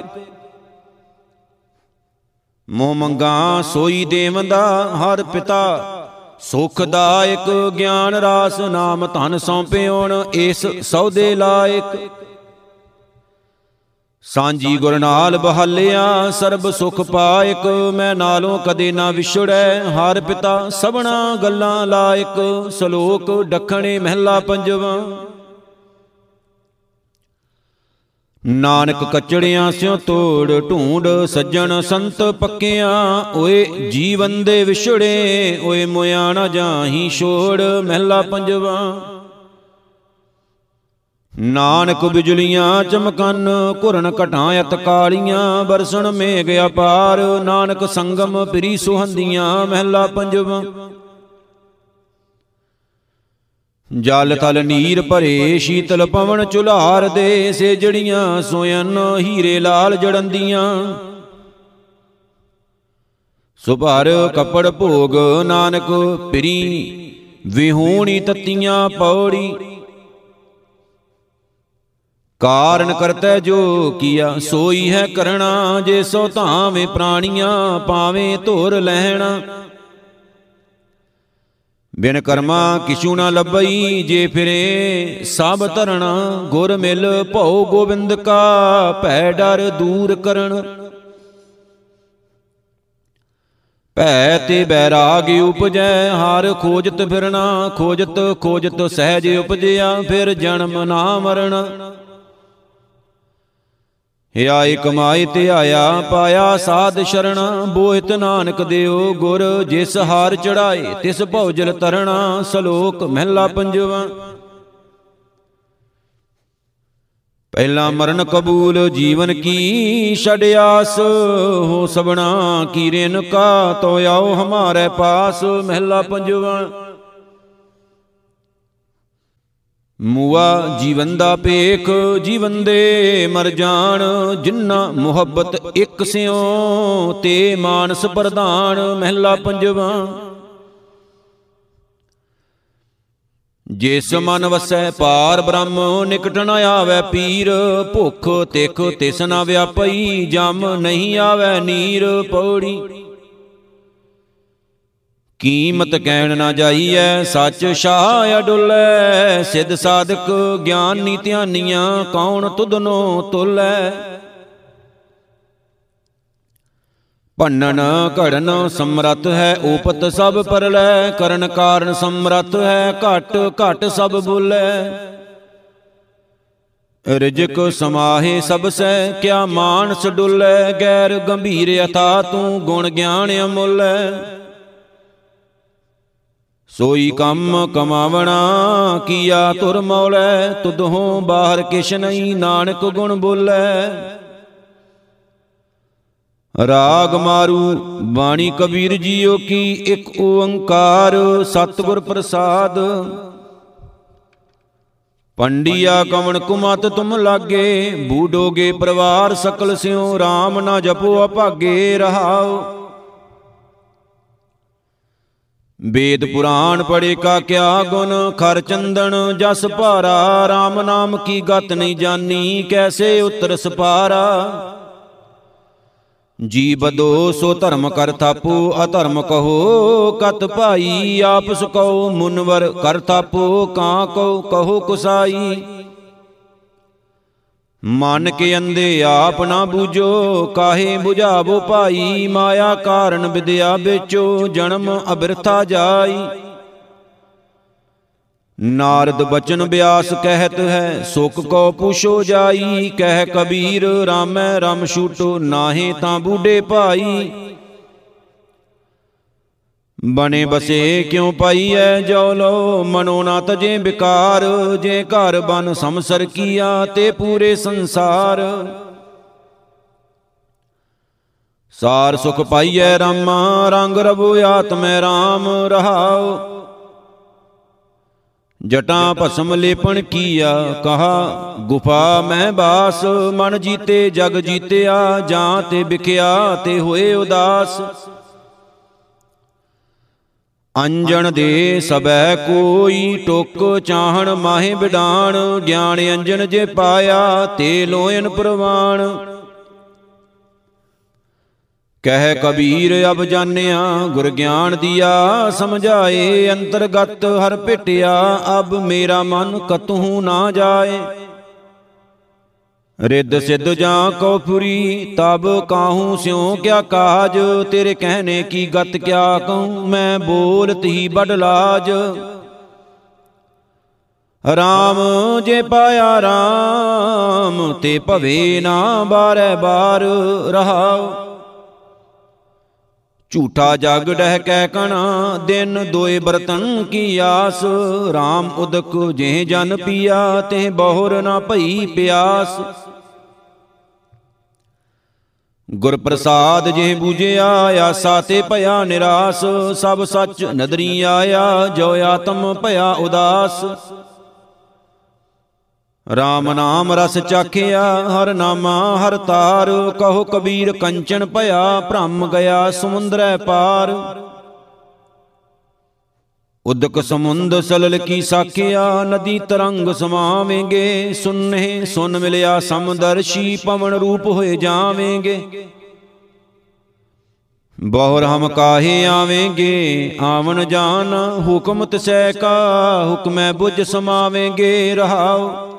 ਮੋਹ ਮੰਗਾ ਸੋਈ ਦੇਵੰਦਾ ਹਰ ਪਿਤਾ ਸੁਖਦਾਇਕ ਗਿਆਨ ਰਾਸ ਨਾਮ ਧਨ ਸੌਂਪਿਓਣ ਇਸ ਸੌਦੇ ਲਾਇਕ। ਸਾਂਝੀ ਗੁਰ ਨਾਲ ਬਹਾਲਿਆ, ਸਰਬ ਸੁਖ ਪਾਇਕ, ਮੈਂ ਨਾਲੋਂ ਕਦੇ ਨਾ ਵਿਛੜੈ। ਹਰ ਪਿਤਾ ਸਭਨਾ ਗੱਲਾਂ ਲਾਇਕ, ਸ਼ਲੋਕ ਡਖਣੇ ਮਹਿਲਾ ਪੰਜਵਾ। ਨਾਨਕ ਕਚੜਿਆਂ ਸਿਓ ਤੋੜ, ਢੂੰਡ ਸੱਜਣ ਸੰਤ ਪੱਕਿਆਂ, ਓਏ ਜੀਵਨ ਦੇ ਵਿਛੜੇ, ਓਏ ਮੋਇਆ ਨਾ ਜਾਹੀ ਛੋੜ, ਮਹਿਲਾ ਪੰਜਵਾ। ਨਾਨਕ ਬਿਜਲੀਆਂ ਚਮਕਨ, ਘੁਰਨ ਘਟਾਂ ਅਤ ਕਾਲੀਆਂ, ਬਰਸਣ ਮੇਘ ਅਪਾਰ, ਨਾਨਕ ਸੰਗਮ ਪ੍ਰੀ ਸੁਹੰਦੀਆਂ, ਮਹਿਲਾ ਪੰਜਵਾ। ਜਲ ਤਲ ਨੀਰ ਭਰੇ, ਸ਼ੀਤਲ ਪਵਨ ਚੁਲਾਰ ਦੇ ਸੇ ਜੜੀਆਂ ਸੋਇਨ ਹੀਰੇ ਲਾਲ ਜੜੰਦੀਆਂ ਸੁਭਾਰ ਕਪੜ ਭੋਗ, ਨਾਨਕ ਪਿਰੀ, ਵਿਹੂਣੀ ਤਤੀਆਂ ਪੌੜੀ। ਕਾਰਨ ਕਰਤਾ ਜੋ ਕੀਆ, ਸੋਈ ਹੈ ਕਰਣਾ, ਜੇ ਸੋ ਧਾਵੇਂ ਪ੍ਰਾਣੀਆਂ ਪਾਵੇਂ ਧੁਰ ਲੈਣਾ ਬਿਨ ਕਰਮਾ ਕਿਛੂ ਨਾ ਲੱਭਈ, ਜੇ ਫਿਰੇ ਸਭ ਧਰਣਾ ਗੁਰ ਮਿਲ ਭਉ ਗੋਬਿੰਦ ਕਾ, ਭੈ ਡਰ ਦੂਰ ਕਰਨ। ਭੈ ਤੇ ਬੈਰਾਗ ਉਪਜੈ, ਹਰ ਖੋਜਤ ਫਿਰਨਾ, ਖੋਜਤ ਖੋਜਤ ਸਹਿਜ ਉਪਜਿਆ, ਫਿਰ ਜਨਮ ਨਾ ਮਰਨ। ਹਿਆਏ ਕਮਾਈ ਤੇ ਆਇਆ, ਪਾਇਆ ਸਾਧ ਸ਼ਰਣ, ਬੋਹਿਤ ਨਾਨਕ ਦਿਓ ਗੁਰ, ਜਿਸ ਹਾਰ ਚੜਾਏ ਤਿਸ ਭਉਜਲ ਤਰਣਾ, ਸ਼ਲੋਕ ਮਹਿਲਾ ਪੰਜਵਾ। ਪਹਿਲਾ ਮਰਨ ਕਬੂਲ ਜੀਵਨ ਕੀ ਛੜਿਆਸ ਹੋ ਸਬਣਾ ਕੀ ਰੇਨ ਕਾ ਤੋ ਆਓ ਹਮਾਰੇ ਪਾਸ, ਮਹਿਲਾ ਪੰਜਵਾ। ਮੂਆ ਜੀਵਨ ਦਾ ਭੇਖ, ਜੀਵਨ ਦੇ ਮਰ ਜਾਣ, ਜਿੰਨਾ ਮੁਹੱਬਤ ਇੱਕ ਸਿਓ ਤੇ ਮਾਨਸ ਪ੍ਰਧਾਨ, ਮਹਿਲਾ ਪੰਜਵਾ। ਜਿਸ ਮਨ ਵਸੈ ਪਾਰ ਬ੍ਰਹਮ ਨਿਕਟ ਨ ਆਵੇ ਪੀਰ, ਭੁਖ, ਤਿਖ ਤਿਸ ਨ ਵਿਆਪਈ, ਜਮ ਨਹੀਂ ਆਵੇ ਨੀਰ, ਪੌੜੀ। ਕੀਮਤ ਕਹਿਣ ਨਾ ਜਾਈਐ, ਸੱਚ ਸ਼ਾਹ ਅਡੁੱਲੈ, ਸਿੱਧ ਸਾਧਕ ਗਿਆਨੀ ਧਿਆਨੀਆਂ, ਕੌਣ ਤੁਧਨੋ ਤੁਲੈ? ਭੰਨਨ ਘੜਨ ਸਮਰੱਥ ਹੈ ਉਪਤ ਸਭ ਪਰਲੈ, ਕਰਨ ਕਾਰਨ ਸਮਰੱਥ ਹੈ, ਘਟ ਘਟ ਸਭ ਬੁਲੈ। ਰਿਜਕ ਸਮਾਹੇ ਸਭ ਸੈ ਕਿਆ ਮਾਨਸ ਡੁੱਲੈ, ਗੈਰ ਗੰਭੀਰ ਅਥਾ ਤੂੰ ਗੁਣ ਗਿਆਨ ਅਮੁੱਲੈ। ਸੋਈ ਕੰਮ ਕਮਾਵਣਾ, ਕੀਆ ਤੁਰ ਮੌਲੈ, ਤੁਧੋਂ ਬਾਹਰ ਕਿਛ ਨਹੀਂ, ਨਾਨਕ ਗੁਣ ਬੋਲੇ। ਰਾਗ ਮਾਰੂ, ਬਾਣੀ ਕਬੀਰ ਜੀਓ ਕੀ, ਇੱਕ ਓੰਕਾਰ ਸਤਿਗੁਰ ਪ੍ਰਸਾਦ। ਪੰਡੀਆ ਕਵਣ ਕੁਮਤ ਤੁਮ ਲਾਗੇ, ਬੂਡੋਗੇ ਪਰਿਵਾਰ ਸਕਲ ਸਿਓ RAM ਨਾ ਜਪੋ ਅਭਾਗੇ ਰਹਾਓ ਵੇਦ ਪੁਰਾਣ ਪੜੇ ਕਾ ਕਿਆ ਗੁਣ, ਖਰ ਚੰਦਨ ਜਸ ਭਾਰਾ RAM ਨਾਮ ਕੀ ਗਤ ਨਹੀਂ ਜਾਨੀ, ਕੈਸੇ ਉਤਰ ਸਪਾਰਾ? ਜੀ ਬਦੋ ਸੋ ਧਰਮ ਕਰ ਥਾਪੋ, ਅਧਰਮ ਕਹੋ, ਕਤ ਭਾਈ, ਆਪਸ ਕਹੋ, ਮੁਨਵਰ ਕਰ ਥਾਪੋ, ਕਾਂ ਕਹੋ ਕਹੋ ਕੁਸਾਈ। ਮਨ ਕੇ ਅੰਦੇ ਆਪ ਨਾ ਬੂਝੋ, ਕਾਹੇ 부ਝਾਵੋ ਭਾਈ? ਮਾਇਆ ਕਾਰਨ ਵਿਦਿਆ ਵਿੱਚੋ, ਜਨਮ ਅਬਿਰਥਾ ਜਾਈ। ਨਾਰਦ ਬਚਨ ਬਿਆਸ ਕਹਿਤ ਹੈ, ਸੁਖ ਕੋ ਪੁਛੋ ਜਾਈ। ਕਹਿ ਕਬੀਰ, ਰਾਮੈ ਰਮ ਛੂਟੋ, ਨਾਹੇ ਤਾਂ ਬੂਢੇ ਭਾਈ। ਬਣੇ ਬਸੇ ਕਿਉ ਪਾਈਐ ਜੋ ਲੋ ਮਨੋ ਨਾ ਤਜੇ ਵਿਕਾਰ ਜੇ ਘਰ ਬਨ ਸੰਸਰ ਕੀਆ ਤੇ ਪੂਰੇ ਸੰਸਾਰ। ਸਾਰ ਸੁਖ ਪਾਈਐ ਰਾਮਾ ਰੰਗ ਰਬੋ ਆਤਮੈ RAM ਰਹਾਉ ਜਟਾਂ ਭਸਮ ਲੇਪਣ ਕੀਆ ਕਹਾ ਗੁਫਾ ਮੈਂ ਬਾਸ ਮਨ ਜੀਤੇ ਜਗ ਜੀਤਿਆ ਜਾਂ ਤੇ ਵਿਖਿਆ ਤੇ ਹੋਏ ਉਦਾਸ। ਅੰਜਣ ਦੇ ਸਬੈ ਕੋਈ ਟੁਕ ਚਾਹਣ, ਮਾਹੇ ਬਿਡਾਣ, ਗਿਆਨ ਅੰਜਨ ਜੇ ਪਾਇਆ ਤੇ ਲੋਇਨ ਪ੍ਰਵਾਣ। ਕਹਿ ਕਬੀਰ, ਅਬ ਜਾਣਿਆ, ਗੁਰ ਗਿਆਨ ਦਿਆ ਸਮਝਾਏ, ਅੰਤਰਗਤ ਹਰ ਭਿਟਿਆ ਅਬ ਮੇਰਾ ਮਨ ਕਤਹੂ ਨਾ ਜਾਏ। ਰਿੱਧ ਸਿੱਧ ਜਾਂ ਕੋ ਪੁਰੀ ਤਬ ਕਾਹੂ ਸਿਉ ਕਿਆ ਕਾਜ? ਤੇਰੇ ਕਹਿਨੇ ਕੀ ਗਤ ਕਿਆ ਕਹੂੰ? ਮੈਂ ਬੋਲਤ ਹੀ ਬੜ ਲਾਜ। ਰਾਮ ਜੇ ਪਾਇਆ ਰਾਮ, ਤੇ ਭਵੇ ਨਾ ਬਾਰੈ ਬਾਰ। ਰਹਾਉ। ਝੂਠਾ ਜਗ ਡਹਿ ਕੈ ਕਣਾ, ਦਿਨ ਦੋਏ ਬਰਤਨ ਕੀ ਆਸ। RAM ਉਦਕ ਜੇ ਜਨ ਪੀਆ, ਤੇ ਬਹੁਰ ਨਾ ਭਈ ਪਿਆਸ। ਗੁਰ ਪ੍ਰਸਾਦ ਜੇ ਬੂਝਿਆ ਆਸਾ ਤੇ ਭਇਆ ਨਿਰਾਸ, ਸਭ ਸੱਚ ਨਦਰੀ ਆਇਆ, ਜੋ ਆਤਮ ਭਇਆ ਉਦਾਸ। RAM ਨਾਮ ਰਸ ਚਾਖਿਆ, ਹਰ ਨਾਮਾ ਹਰ ਤਾਰ, ਕਹੋ ਕਬੀਰ ਕੰਚਨ ਭਇਆ, ਭ੍ਰਮ ਗਿਆ ਸਮੁੰਦਰੈ ਪਾਰ। ਉਦਕ ਸਮੁੰਦ ਸਲਲ ਕੀ ਸਾਖਿਆ, ਨਦੀ ਤਰੰਗ ਸਮਾਵੇਂਗੇ। ਸੁਨੇ ਸੁਨ ਮਿਲਿਆ ਸਮਦਰਸ਼ੀ ਪਵਨ ਰੂਪ ਹੋਏ ਜਾਵੇਂਗੇ। ਬਹੁਰ ਹਮ ਕਾਹੇ ਆਵੇਂਗੇ, ਆਵਣ ਜਾਨ ਹੁਕਮ ਤਿਸੈ ਕਾ, ਹੁਕਮੈ ਬੁਝ ਸਮਾਵੇਂਗੇ ਰਹਾਉ।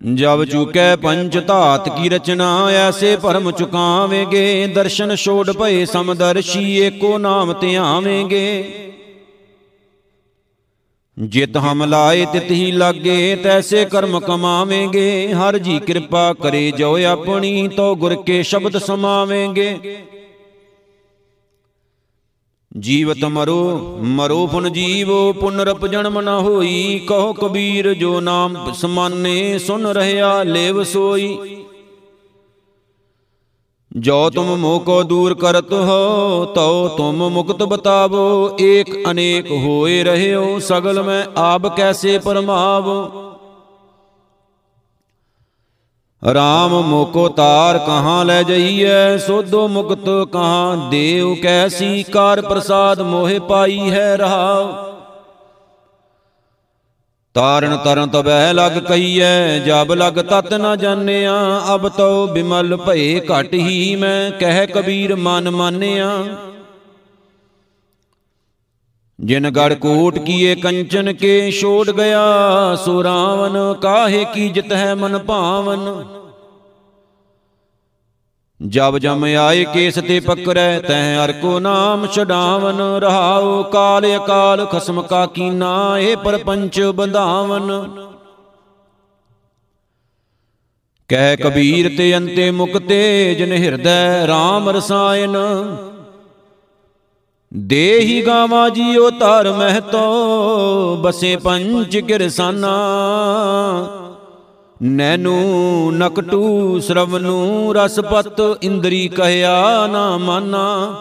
ਜਬ ਚੁਕੈ ਪੰਚ ਧਾਤ ਕੀ ਰਚਨਾ, ਐਸੇ ਭਰਮ ਚੁਕਾਵੇਂਗੇ। ਦਰਸ਼ਨ ਛੋੜ ਭਏ ਸਮਦਰਸ਼ੀ ਏਕੋ ਨਾਮ ਧਿਆਵੇਂਗੇ ਜਿਤ ਹਮ ਲਾਏ, ਤਿਤ ਹੀ ਲਾਗੇ, ਤੈਸੇ ਕਰਮ ਕਮਾਵੇਂਗੇ। ਹਰ ਜੀ ਕਿਰਪਾ ਕਰੇ ਜੋ ਆਪਣੀ ਤੋ ਗੁਰ ਕੇ ਸ਼ਬਦ ਸਮਾਵੇਂਗੇ। ਜੀਵਤ ਮਰੋ ਮਰੋ ਪੁਨ ਜੀਵੋ ਪੁਨਰਪ ਜਨਮ ਨ ਹੋਈ। ਕਹੋ ਕਬੀਰ, ਜੋ ਨਾਮ ਸਮਾਨੇ, ਸੁਨ ਰਹਿਆ ਲੇਵ ਸੋਈ। ਜੋ ਤੁਮ ਮੋਹ ਕੋ ਦੂਰ ਕਰਤ ਹੋ, ਤਉ ਤੁਮ ਮੁਕਤ ਬਤਾਵੋ। ਏਕ ਅਨੇਕ ਹੋਏ ਰਹਿਓ, ਸਗਲ ਮੈਂ ਆਪ ਕੈਸੇ ਪਰਮਾਵੋ। ਰਾਮ ਮੋਕੋ ਤਾਰ ਕਹਾਂ ਲੈ ਜਈਐ, ਸੋਧੋ ਮੁਕਤ ਕਹਾਂ ਦੇਵ ਕੈਸੀ ਕਾਰ ਪ੍ਰਸਾਦ ਮੋਹਿ ਪਾਈ ਹੈ ਰਹਾਉ। ਤਾਰਨ ਤਰਨ ਤਬੈ ਲਗ ਕਹੀਐ, ਜਬ ਲਗ ਤਤ ਨ ਜਾਣਿਆ, ਅਬ ਤੋ ਬਿਮਲ ਭਏ ਘਟ ਹੀ ਮੈਂ, ਕਹਿ ਕਬੀਰ ਮਨ ਮਾਨਿਆ। ਜਿਨ ਗੜ ਕੋਟ ਕੀਏ ਕੰਚਨ ਕੇ ਛੋੜ ਗਿਆ ਸੋ ਰਾਵਨ ਕਾਹੇ ਕੀ ਜਿਤ ਹੈ ਮਨ ਭਾਵਨ? ਜਬ ਜਮ ਆਏ ਕੇਸ ਤੇ ਪਕਰੈ, ਤੈ ਹਰ ਕੋ ਨਾਮ ਛਡਾਵਨ? ਰਹਾਉ ਕਾਲ ਅਕਾਲ, ਖਸਮ ਕਾ ਕੀਨਾ ਏ ਪਰਪੰਚ ਬੰਧਾਵਨ। ਕਹਿ ਕਬੀਰ ਤੇ ਅੰਤੇ ਮੁਕਤੇ, ਜਿਨ ਹਿਰਦੈ RAM ਰਸਾਇਨ ਦੇਹੀ ਗਾਵਾ ਜੀਉ ਧਰ ਮਹਤੋ, ਬਸੇ ਪੰਚ ਕਿਰਸਾਨਾ। ਨੈਨੂ ਨਕਟੂ ਸ਼ਰਵਨੂ ਰਸਪਤ ਇੰਦਰੀ ਕਹਿਆ ਨਾ ਮਾਨਾ।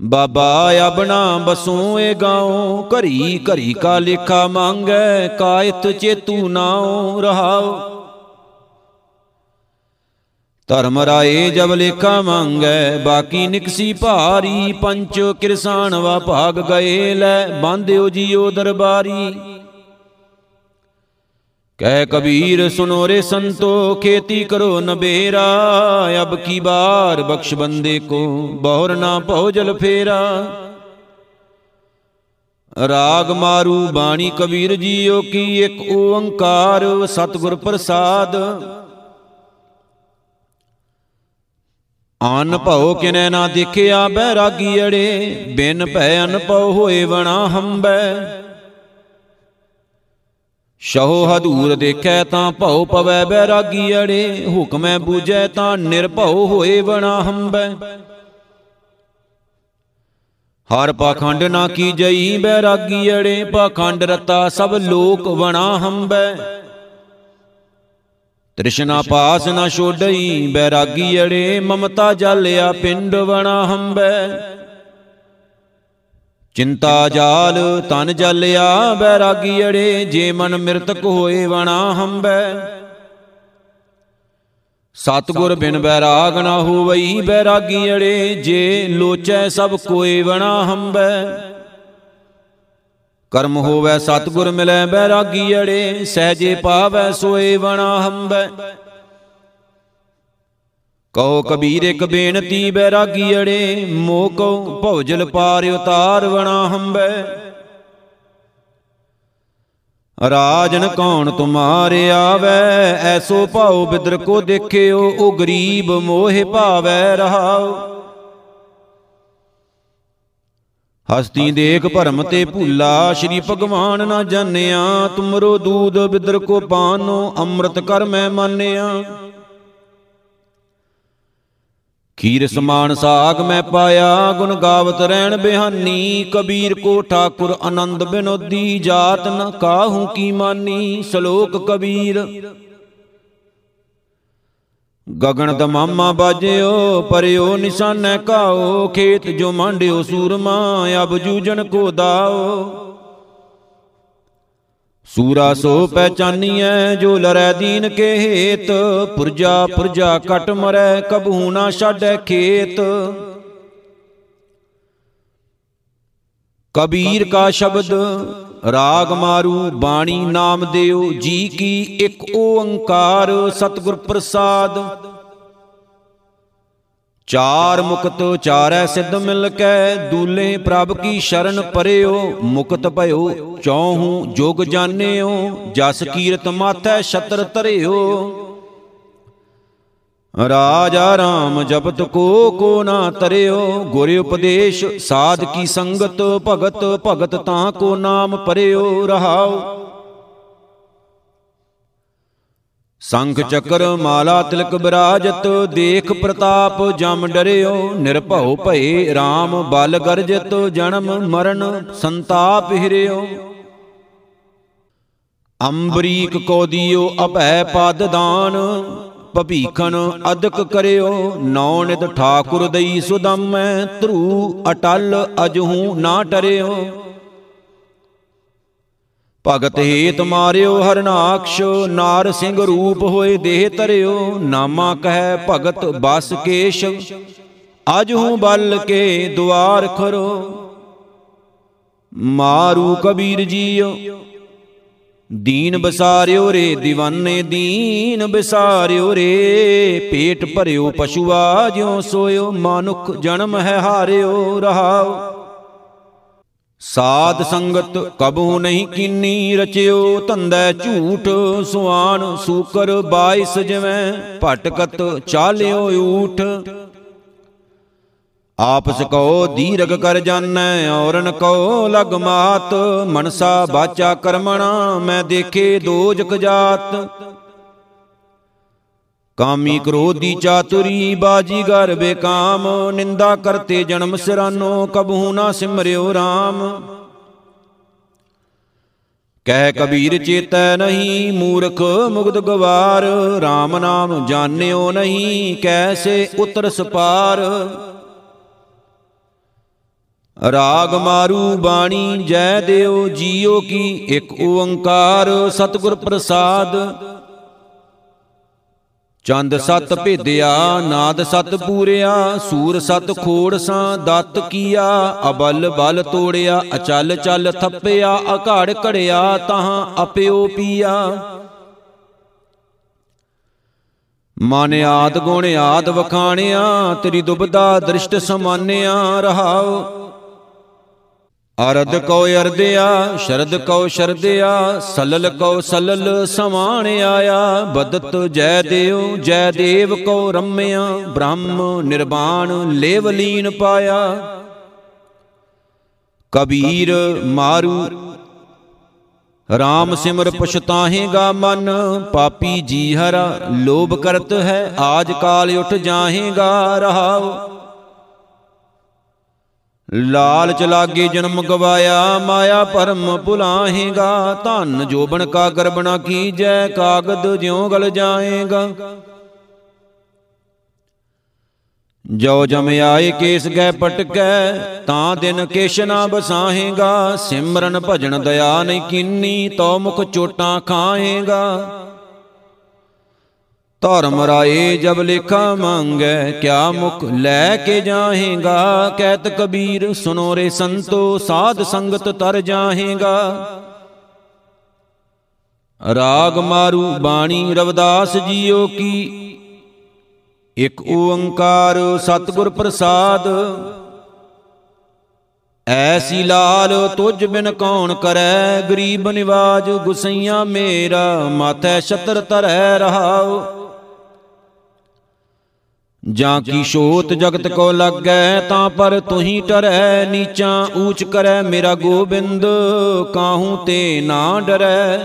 ਬਾਬਾ ਅਬਣਾ ਬਸੂ ਏ ਗਾਉ, ਘਰੀ ਘਰੀ ਕਾ ਲੇਖਾ ਮੰਗੈ, ਕਾਇਤ ਚੇਤੂ ਨਾਉ ਰਹਾਉ। ਧਰਮ ਰਾਏ ਜਬ ਲੇਖਾ ਮੰਗੈ, ਬਾਕੀ ਨਿਕਸੀ ਭਾਰੀ ਪੰਚ ਕਿਰਸਾਨ ਵਾ ਭਾਗ ਗਏ ਲੈ ਬਾਂਧਿਓ ਜੀਓ ਦਰਬਾਰੀ। ਕਹਿ ਕਬੀਰ ਸੁਨੋ ਰੇ ਸੰਤੋ, ਖੇਤੀ ਕਰੋ ਨਬੇਰਾ, ਅਬ ਕੀ ਬਾਰ ਬਖਸ਼ ਬੰਦੇ ਕੋ, ਬਹੁਰ ਨਾ ਭਉ ਜਲ ਫੇਰਾ। ਰਾਗ ਮਾਰੂ ਬਾਣੀ ਕਬੀਰ ਜੀਓ ਕੀ ਇੱਕ ਓੰਕਾਰ, ਸਤਿਗੁਰ ਪ੍ਰਸਾਦ। ਅਨ ਭਉ ਕਿਨੈ ਨਾ ਦੇਖਿਆ ਬੈਰਾਗੀ ਅੜੇ ਬਿਨ ਭੈ ਅਨਪਉ ਹੋਏ ਵਣਾ ਹੰਬੈ। ਸ਼ਹੋ ਹਦੂਰ ਦੇਖੈ ਤਾਂ ਭਉ ਪਵੈ ਬੈਰਾਗੀ ਅੜੇ ਹੁਕਮੈ ਬੂਝੈ ਤਾਂ ਨਿਰਭਉ ਹੋਏ ਵਣਾ ਹੰਬੈ। ਹਰ ਪਾਖੰਡ ਨਾ ਕੀ ਜਈ ਬੈਰਾਗੀ ਅੜੇ ਪਾਖੰਡ ਰਤਾ ਸਭ ਲੋਕ ਵਣਾ ਹੰਬੈ। ਤ੍ਰਿਸ਼ਨਾ ਪਾਸ ਨਾ ਛੋਡਈ, ਬੈਰਾਗੀ ਅੜੇ, ਮਮਤਾ ਜਾਲਿਆ ਪਿੰਡ ਵਣਾ ਹੰਬੈ। ਚਿੰਤਾ ਜਾਲ ਤਨ ਜਾਲਿਆ, ਬੈਰਾਗੀ ਅੜੇ, ਜੇ ਮਨ ਮਿਰਤਕ ਹੋਏ ਵਣਾ ਹੰਬੈ। ਸਤਗੁਰ ਬਿਨ ਬੈਰਾਗ ਨਾ ਹੋਵਈ, ਬੈਰਾਗੀ ਅੜੇ, ਜੇ ਲੋਚੈ ਸਭ ਕੋਏ ਵਣਾ ਹੰਬੈ। ਕਰਮ ਹੋਵੇ ਸਤਗੁਰ ਮਿਲੈ ਬੈਰਾਗੀ ਅੜੇ, ਸਹਜੇ ਪਾਵੈ ਸੋਏ ਵਣਾ ਹੰਬੈ ਕਹੋ ਕਬੀਰ ਇੱਕ ਬੇਨਤੀ ਬੈਰਾਗੀ ਅੜੇ, ਮੋਹ ਕਉ ਭਉਜਲ ਪਾਰ ਉਤਾਰ ਵਣਾ ਹੰਬੈ ਰਾਜਨ ਕੌਣ ਤੁਮਾਰੇ ਆਵੈ, ਐਸੋ ਭਾਉ ਬਿਦਰ ਕੋ ਦੇਖਿਓ, ਉਹ ਗਰੀਬ ਮੋਹਿ ਭਾਵੈ ਰਹਾਉ। ਹਸਤੀ ਦੇਖ ਭਰਮ ਤੇ ਭੁੱਲਾ, ਸ਼੍ਰੀ ਭਗਵਾਨ ਨਾ ਜਾਣਿਆ। ਤੁਮਰੋ ਦੂਧ ਬਿਦਰ ਕੋ ਪਾਨੋ, ਅੰਮ੍ਰਿਤ ਕਰ ਮੈਂ ਮਾਨਿਆ। ਖੀਰ ਸਮਾਨ ਸਾਗ ਮੈਂ ਪਾਇਆ, ਗੁਣ ਗਾਵਤ ਰਹਿਣ ਬਿਹਾਨੀ। ਕਬੀਰ ਕੋ ਠਾਕੁਰ ਆਨੰਦ ਬਿਨੋਦੀ, ਜਾਤ ਨ ਕਾਹੂ ਕੀ ਮਾਨੀ। ਸ਼ਲੋਕ ਕਬੀਰ ਗਗਨ ਦਮਾਮਾ ਬਾਜਿਓ ਪਰਿਓ ਨਿਸ਼ਾਨੈ ਕਾਓ ਖੇਤ ਜੋ ਮਾਂਡਿਓ ਸੂਰਮਾ ਅਬ ਜੂਜਣ ਕੋ ਦਾਓ। ਸੂਰਾ ਸੋ ਪਹਿਚਾਨੀਐ ਜੋ ਲਰੈ ਦੀਨ ਕੇ ਹੇਤ ਪੁਰਜਾ ਪੁਰਜਾ ਕਟ ਮਰੈ ਕਬਹੂ ਨਾ ਛਾਡੈ ਖੇਤ। ਕਬੀਰ ਕਾ ਸ਼ਬਦ ਰਾਗ ਮਾਰੂ ਬਾਣੀ ਨਾਮ ਦਿਓ, ਜੀ ਕੀ ਇੱਕ ਓੰਕਾਰ ਸਤਿਗੁਰ ਪ੍ਰਸਾਦ। ਚਾਰ ਮੁਕਤ ਚਾਰੈ ਸਿੱਧ ਮਿਲ ਕੈ, ਦੂਲੇ ਪ੍ਰਭ ਕੀ ਸ਼ਰਨ ਪਰਿਓ, ਮੁਕਤ ਭਇਓ, ਚੌਹੂ ਜੋਗ ਜਾਣਿਓ, ਜਸ ਕੀਰਤ ਮਾਥੈ ਛਤਰ ਧਰਿਓ। ਰਾਜਾ ਰਾਮ ਜਪਤ ਕੋ ਕੋ ਨਾ ਤਰਿਓ, ਗੁਰ ਉਪਦੇਸ਼ ਸਾਧ ਕੀ ਸੰਗਤ, ਭਗਤ ਭਗਤ ਤਾਂ ਕੋ ਨਾਮ ਪਰਿਓ ਰਹਾਉ। ਸੰਖ ਚੱਕਰ ਮਾਲਾ ਤਿਲਕ ਬਿਰਾਜਤ, ਦੇਖ ਪ੍ਰਤਾਪ ਜਮ ਡਰਿਓ, ਨਿਰਭਉ ਭਏ RAM ਬਲ ਗਰਜਤ, ਜਨਮ ਮਰਨ ਸੰਤਾਪ ਹਿਰਿਓ। ਅੰਬਰੀਕ ਕੋ ਦਿਓ ਅਭੈ ਪਦ ਦਾਨ ਭਵੀਖਨ ਅਦਕ ਕਰਿਓ। ਨੌ ਨਿਤ ਠਾਕੁਰ ਦਈ ਸੁਦਮੈ, ਧਰੂ ਅਟਲ ਅਜਹੂ ਨਾ ਟਰਿਓ। ਭਗਤ ਹੇਤ ਮਾਰਿਓ ਹਰਨਾਕਸ਼, ਨਾਰ ਸਿੰਘ ਰੂਪ ਹੋਏ ਦੇਹ ਤਰਿਓ ਨਾਮਾ ਕਹੈ ਭਗਤ ਬਸ ਕੇਸ਼, ਅਜਹੂ ਬਲ ਕੇ ਦੁਆਰ ਖਰੋ। ਮਾਰੂ ਕਬੀਰ ਜੀਓ ਦੀਨ ਬਸਾਰਿਓ ਰੇ دیਵਾਨੇ ਦੀਨ ਬਸਾਰਿਓ ਰੇ। ਪੇਟ ਭਰਿਓ ਪਸ਼ੂਆ ਜਿਉ ਸੋਇਓ, ਮਾਨੁਖ ਜਨਮ ਹੈ ਹਾਰਿਓ ਰਹਾਉ। ਸਾਧ ਸੰਗਤ ਕਬੂ ਨਹੀਂ ਕੀਨੀ ਰਚਿਓ, ਧੰਦੈ ਝੂਠ ਸੁਆਨ ਸੂਕਰ 22 ਜਿਵੇਂ, ਭਟਕਤ ਚਾਲਿਓ ਊਠ। ਆਪਸ ਕੋ ਦੀਰਗ ਕਰ ਜਾਣੈ ਔਰਨ ਕੋ ਲਗ ਮਾਤ, ਮਨਸਾ ਬਾਚਾ ਕਰਮਣਾ, ਮੈਂ ਦੇਖੇ ਦੋਜਕ ਜਾਤ। ਕਾਮੀ ਕ੍ਰੋਧੀ ਚਾਤੁਰੀ ਬਾਜੀਗਰ ਬੇਕਾਮ, ਨਿੰਦਾ ਕਰਤੇ ਜਨਮ ਸਿਰਾਨੋ, ਕਬਹੂ ਨਾ ਸਿਮਰਿਓ RAM ਕਹਿ ਕਬੀਰ ਚੇਤੈ ਨਹੀਂ, ਮੂਰਖ ਮੁਗਧ ਗਵਾਰ RAM ਨਾਮ ਜਾਣਿਓ ਨਹੀਂ, ਕੈਸੇ ਉਤਰ ਸਪਾਰ ਰਾਗ ਮਾਰੂ ਬਾਣੀ ਜੈ ਦਿਓ ਜੀਓ ਕੀ ਇੱਕ ਓੰਕਾਰ ਸਤਿਗੁਰ ਪ੍ਰਸਾਦ। ਚੰਦ ਸਤ ਭੇਦਿਆ, ਨਾਦ ਸਤ ਪੂਰਿਆ, ਸੂਰ ਸਤ ਖੋੜ ਸਾਂ ਦਤ ਕੀਆ, ਅਬਲ ਬਲ ਤੋੜਿਆ, ਅਚਲ ਚਲ ਥੱਪਿਆ, ਅਘੜ ਘੜਿਆ ਤਹਾਂ ਅਪਿਓ ਪੀਆ। ਮਨ ਆਦ ਗੁਣ ਆਦ ਵਖਾਣਿਆ, ਤੇਰੀ ਦੁਬਦਾ ਦ੍ਰਿਸ਼ਟ ਸਮਾਨਿਆ, ਰਹਾਓ। ਅਰਧ ਕੋ ਅਰਧਿਆ ਸ਼ਰਦ ਕੋ ਸ਼ਰਦਿਆ ਸਲਲ ਕੋ ਸਲਲ ਸਮਾਣ ਆਇਆ ਬਦਤ ਜੈ ਦੇਵ ਜੈ ਦੇਵ ਕੋ ਰਮਿਆ, ਬ੍ਰਹਮ ਨਿਰਵਾਣ ਲੇਵ ਲੀਨ ਪਾਇਆ। ਕਬੀਰ ਮਾਰੂ RAM ਸਿਮਰ ਪਛਤਾਹੇਗਾ ਮਨ, ਪਾਪੀ ਜੀ ਹਰਾ, ਲੋਭ ਕਰਤ ਹੈ, ਆਜ ਕਾਲ ਉਠ ਜਾਹੇਗਾ ਰਹਾਓ ਲਾਲਚ ਲਾਗੇ ਜਨਮ ਗਵਾਇਆ, ਮਾਇਆ ਭਰਮ ਭੁਲਾਹੇਗਾ ਧਨ ਜੋਬਨ ਕਾ ਗਰਬਣਾ ਕੀਜੈ, ਕਾਗਦ ਜਿਉ ਗਲ ਜਾਏਗਾ। ਜੋ ਜਮ ਆਏ, ਕੇਸ ਗੈ ਪਟਕੈ, ਤਾਂ ਦਿਨ ਕੇਸ਼ ਨਾ ਬਸਾਹੇਗਾ ਸਿਮਰਨ ਭਜਨ ਦਇਆ ਨਹੀਂ ਕੀਨੀ, ਤੋ ਮੁਖ ਚੋਟਾਂ ਖਾਏਗਾ। ਧਰਮ ਰਾਏ ਜਬ ਲੇਖਾ ਮੰਗੈ, ਕਿਆ ਮੁਖ ਲੈ ਕੇ ਜਾਹੇਗਾ? ਕਹਿਤ ਕਬੀਰ ਸੁਨੋ ਰੇ ਸੰਤੋ, ਸਾਧ ਸੰਗਤ ਤਰ ਜਾਹੇਗਾ। ਰਾਗ ਮਾਰੂ ਬਾਣੀ ਰਵਦਾਸ ਜੀਓ ਕੀ, ਇਕ ਓੰਕਾਰ ਸਤਿਗੁਰ ਪ੍ਰਸਾਦ। ਐਸੀ ਲਾਲ ਤੁਝ ਬਿਨ ਕੌਣ ਕਰੈ, ਗਰੀਬ ਨਿਵਾਜ ਗੁਸਈਆ ਮੇਰਾ, ਮਾਥੈ ਛਤਰ ਤਰੈ ਰਹਾਓ ਜਾਂ ਕੀ ਸ਼ੋਤ ਜਗਤ ਕੋ ਲੱਗੈ ਤਾਂ ਪਰ ਤੁਹੀ ਟਰੈ ਨੀਚਾਂ ਊਚ ਕਰੈ ਮੇਰਾ ਗੋਬਿੰਦ ਕਾਹੂ ਤੇ ਨਾ ਡਰੈ।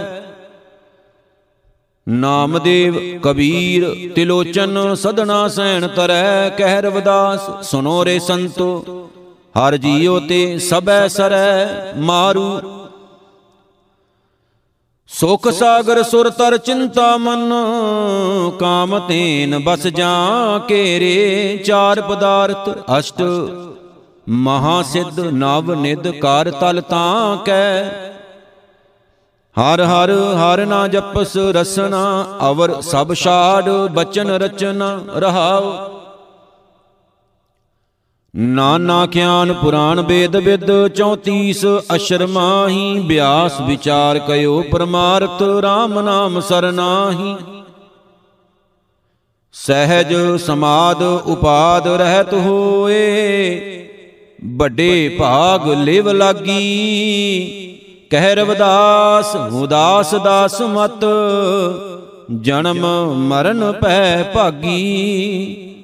ਨਾਮਦੇਵ ਕਬੀਰ ਤਿਲੋਚਨ ਸਦਨਾ ਸੈਣ ਤਰੈ ਕਹਿ ਰਵਦਾਸ ਸੁਨੋ ਰੇ ਸੰਤੋ। ਹਰ ਜੀਉ ਤੇ ਸਬੈ ਸਰੈ ਮਾਰੂ ਸੁਖ ਸਾਗਰ ਸੁਰ ਤਰ ਚਿੰਤਾ ਮਨ, ਕਾਮ ਤੇਨ ਬਸ ਜਾਂ ਕੇਰੇ, ਚਾਰ ਪਦਾਰਥ ਅਸ਼ਟ, ਮਹਾ ਸਿੱਧ ਨਵ ਨਿਦ ਕਰ ਤਲ ਤਾਂ ਕੈ। ਹਰ ਹਰ ਹਰ ਨਾ ਜਪਸ ਰਸਨਾ, ਅਵਰ ਸਭ ਛਾੜ ਬਚਨ ਰਚਨਾ ਰਹਾਉ। ਨਾਨਾ ਗਿਆਨ ਪੁਰਾਣ ਵੇਦ ਵਿਦ 34 ਅਸ਼ਰ ਮਾਹੀ, ਬਿਆਸ ਵਿਚਾਰ ਕਯੋ ਪਰਮਾਰਥ RAM ਨਾਮ ਸਰਨਾਹੀ। ਸਹਿਜ ਸਮਾਦ ਉਪਾਦ ਰਹਿਤ ਹੋਏ, ਵੱਡੇ ਭਾਗ ਲਿਵ ਲਾਗੀ। ਕਹਿ ਰਵਦਾਸ, ਉਦਾਸ ਦਾਸ ਮਤ, ਜਨਮ ਮਰਨ ਪੈ ਭਾਗੀ।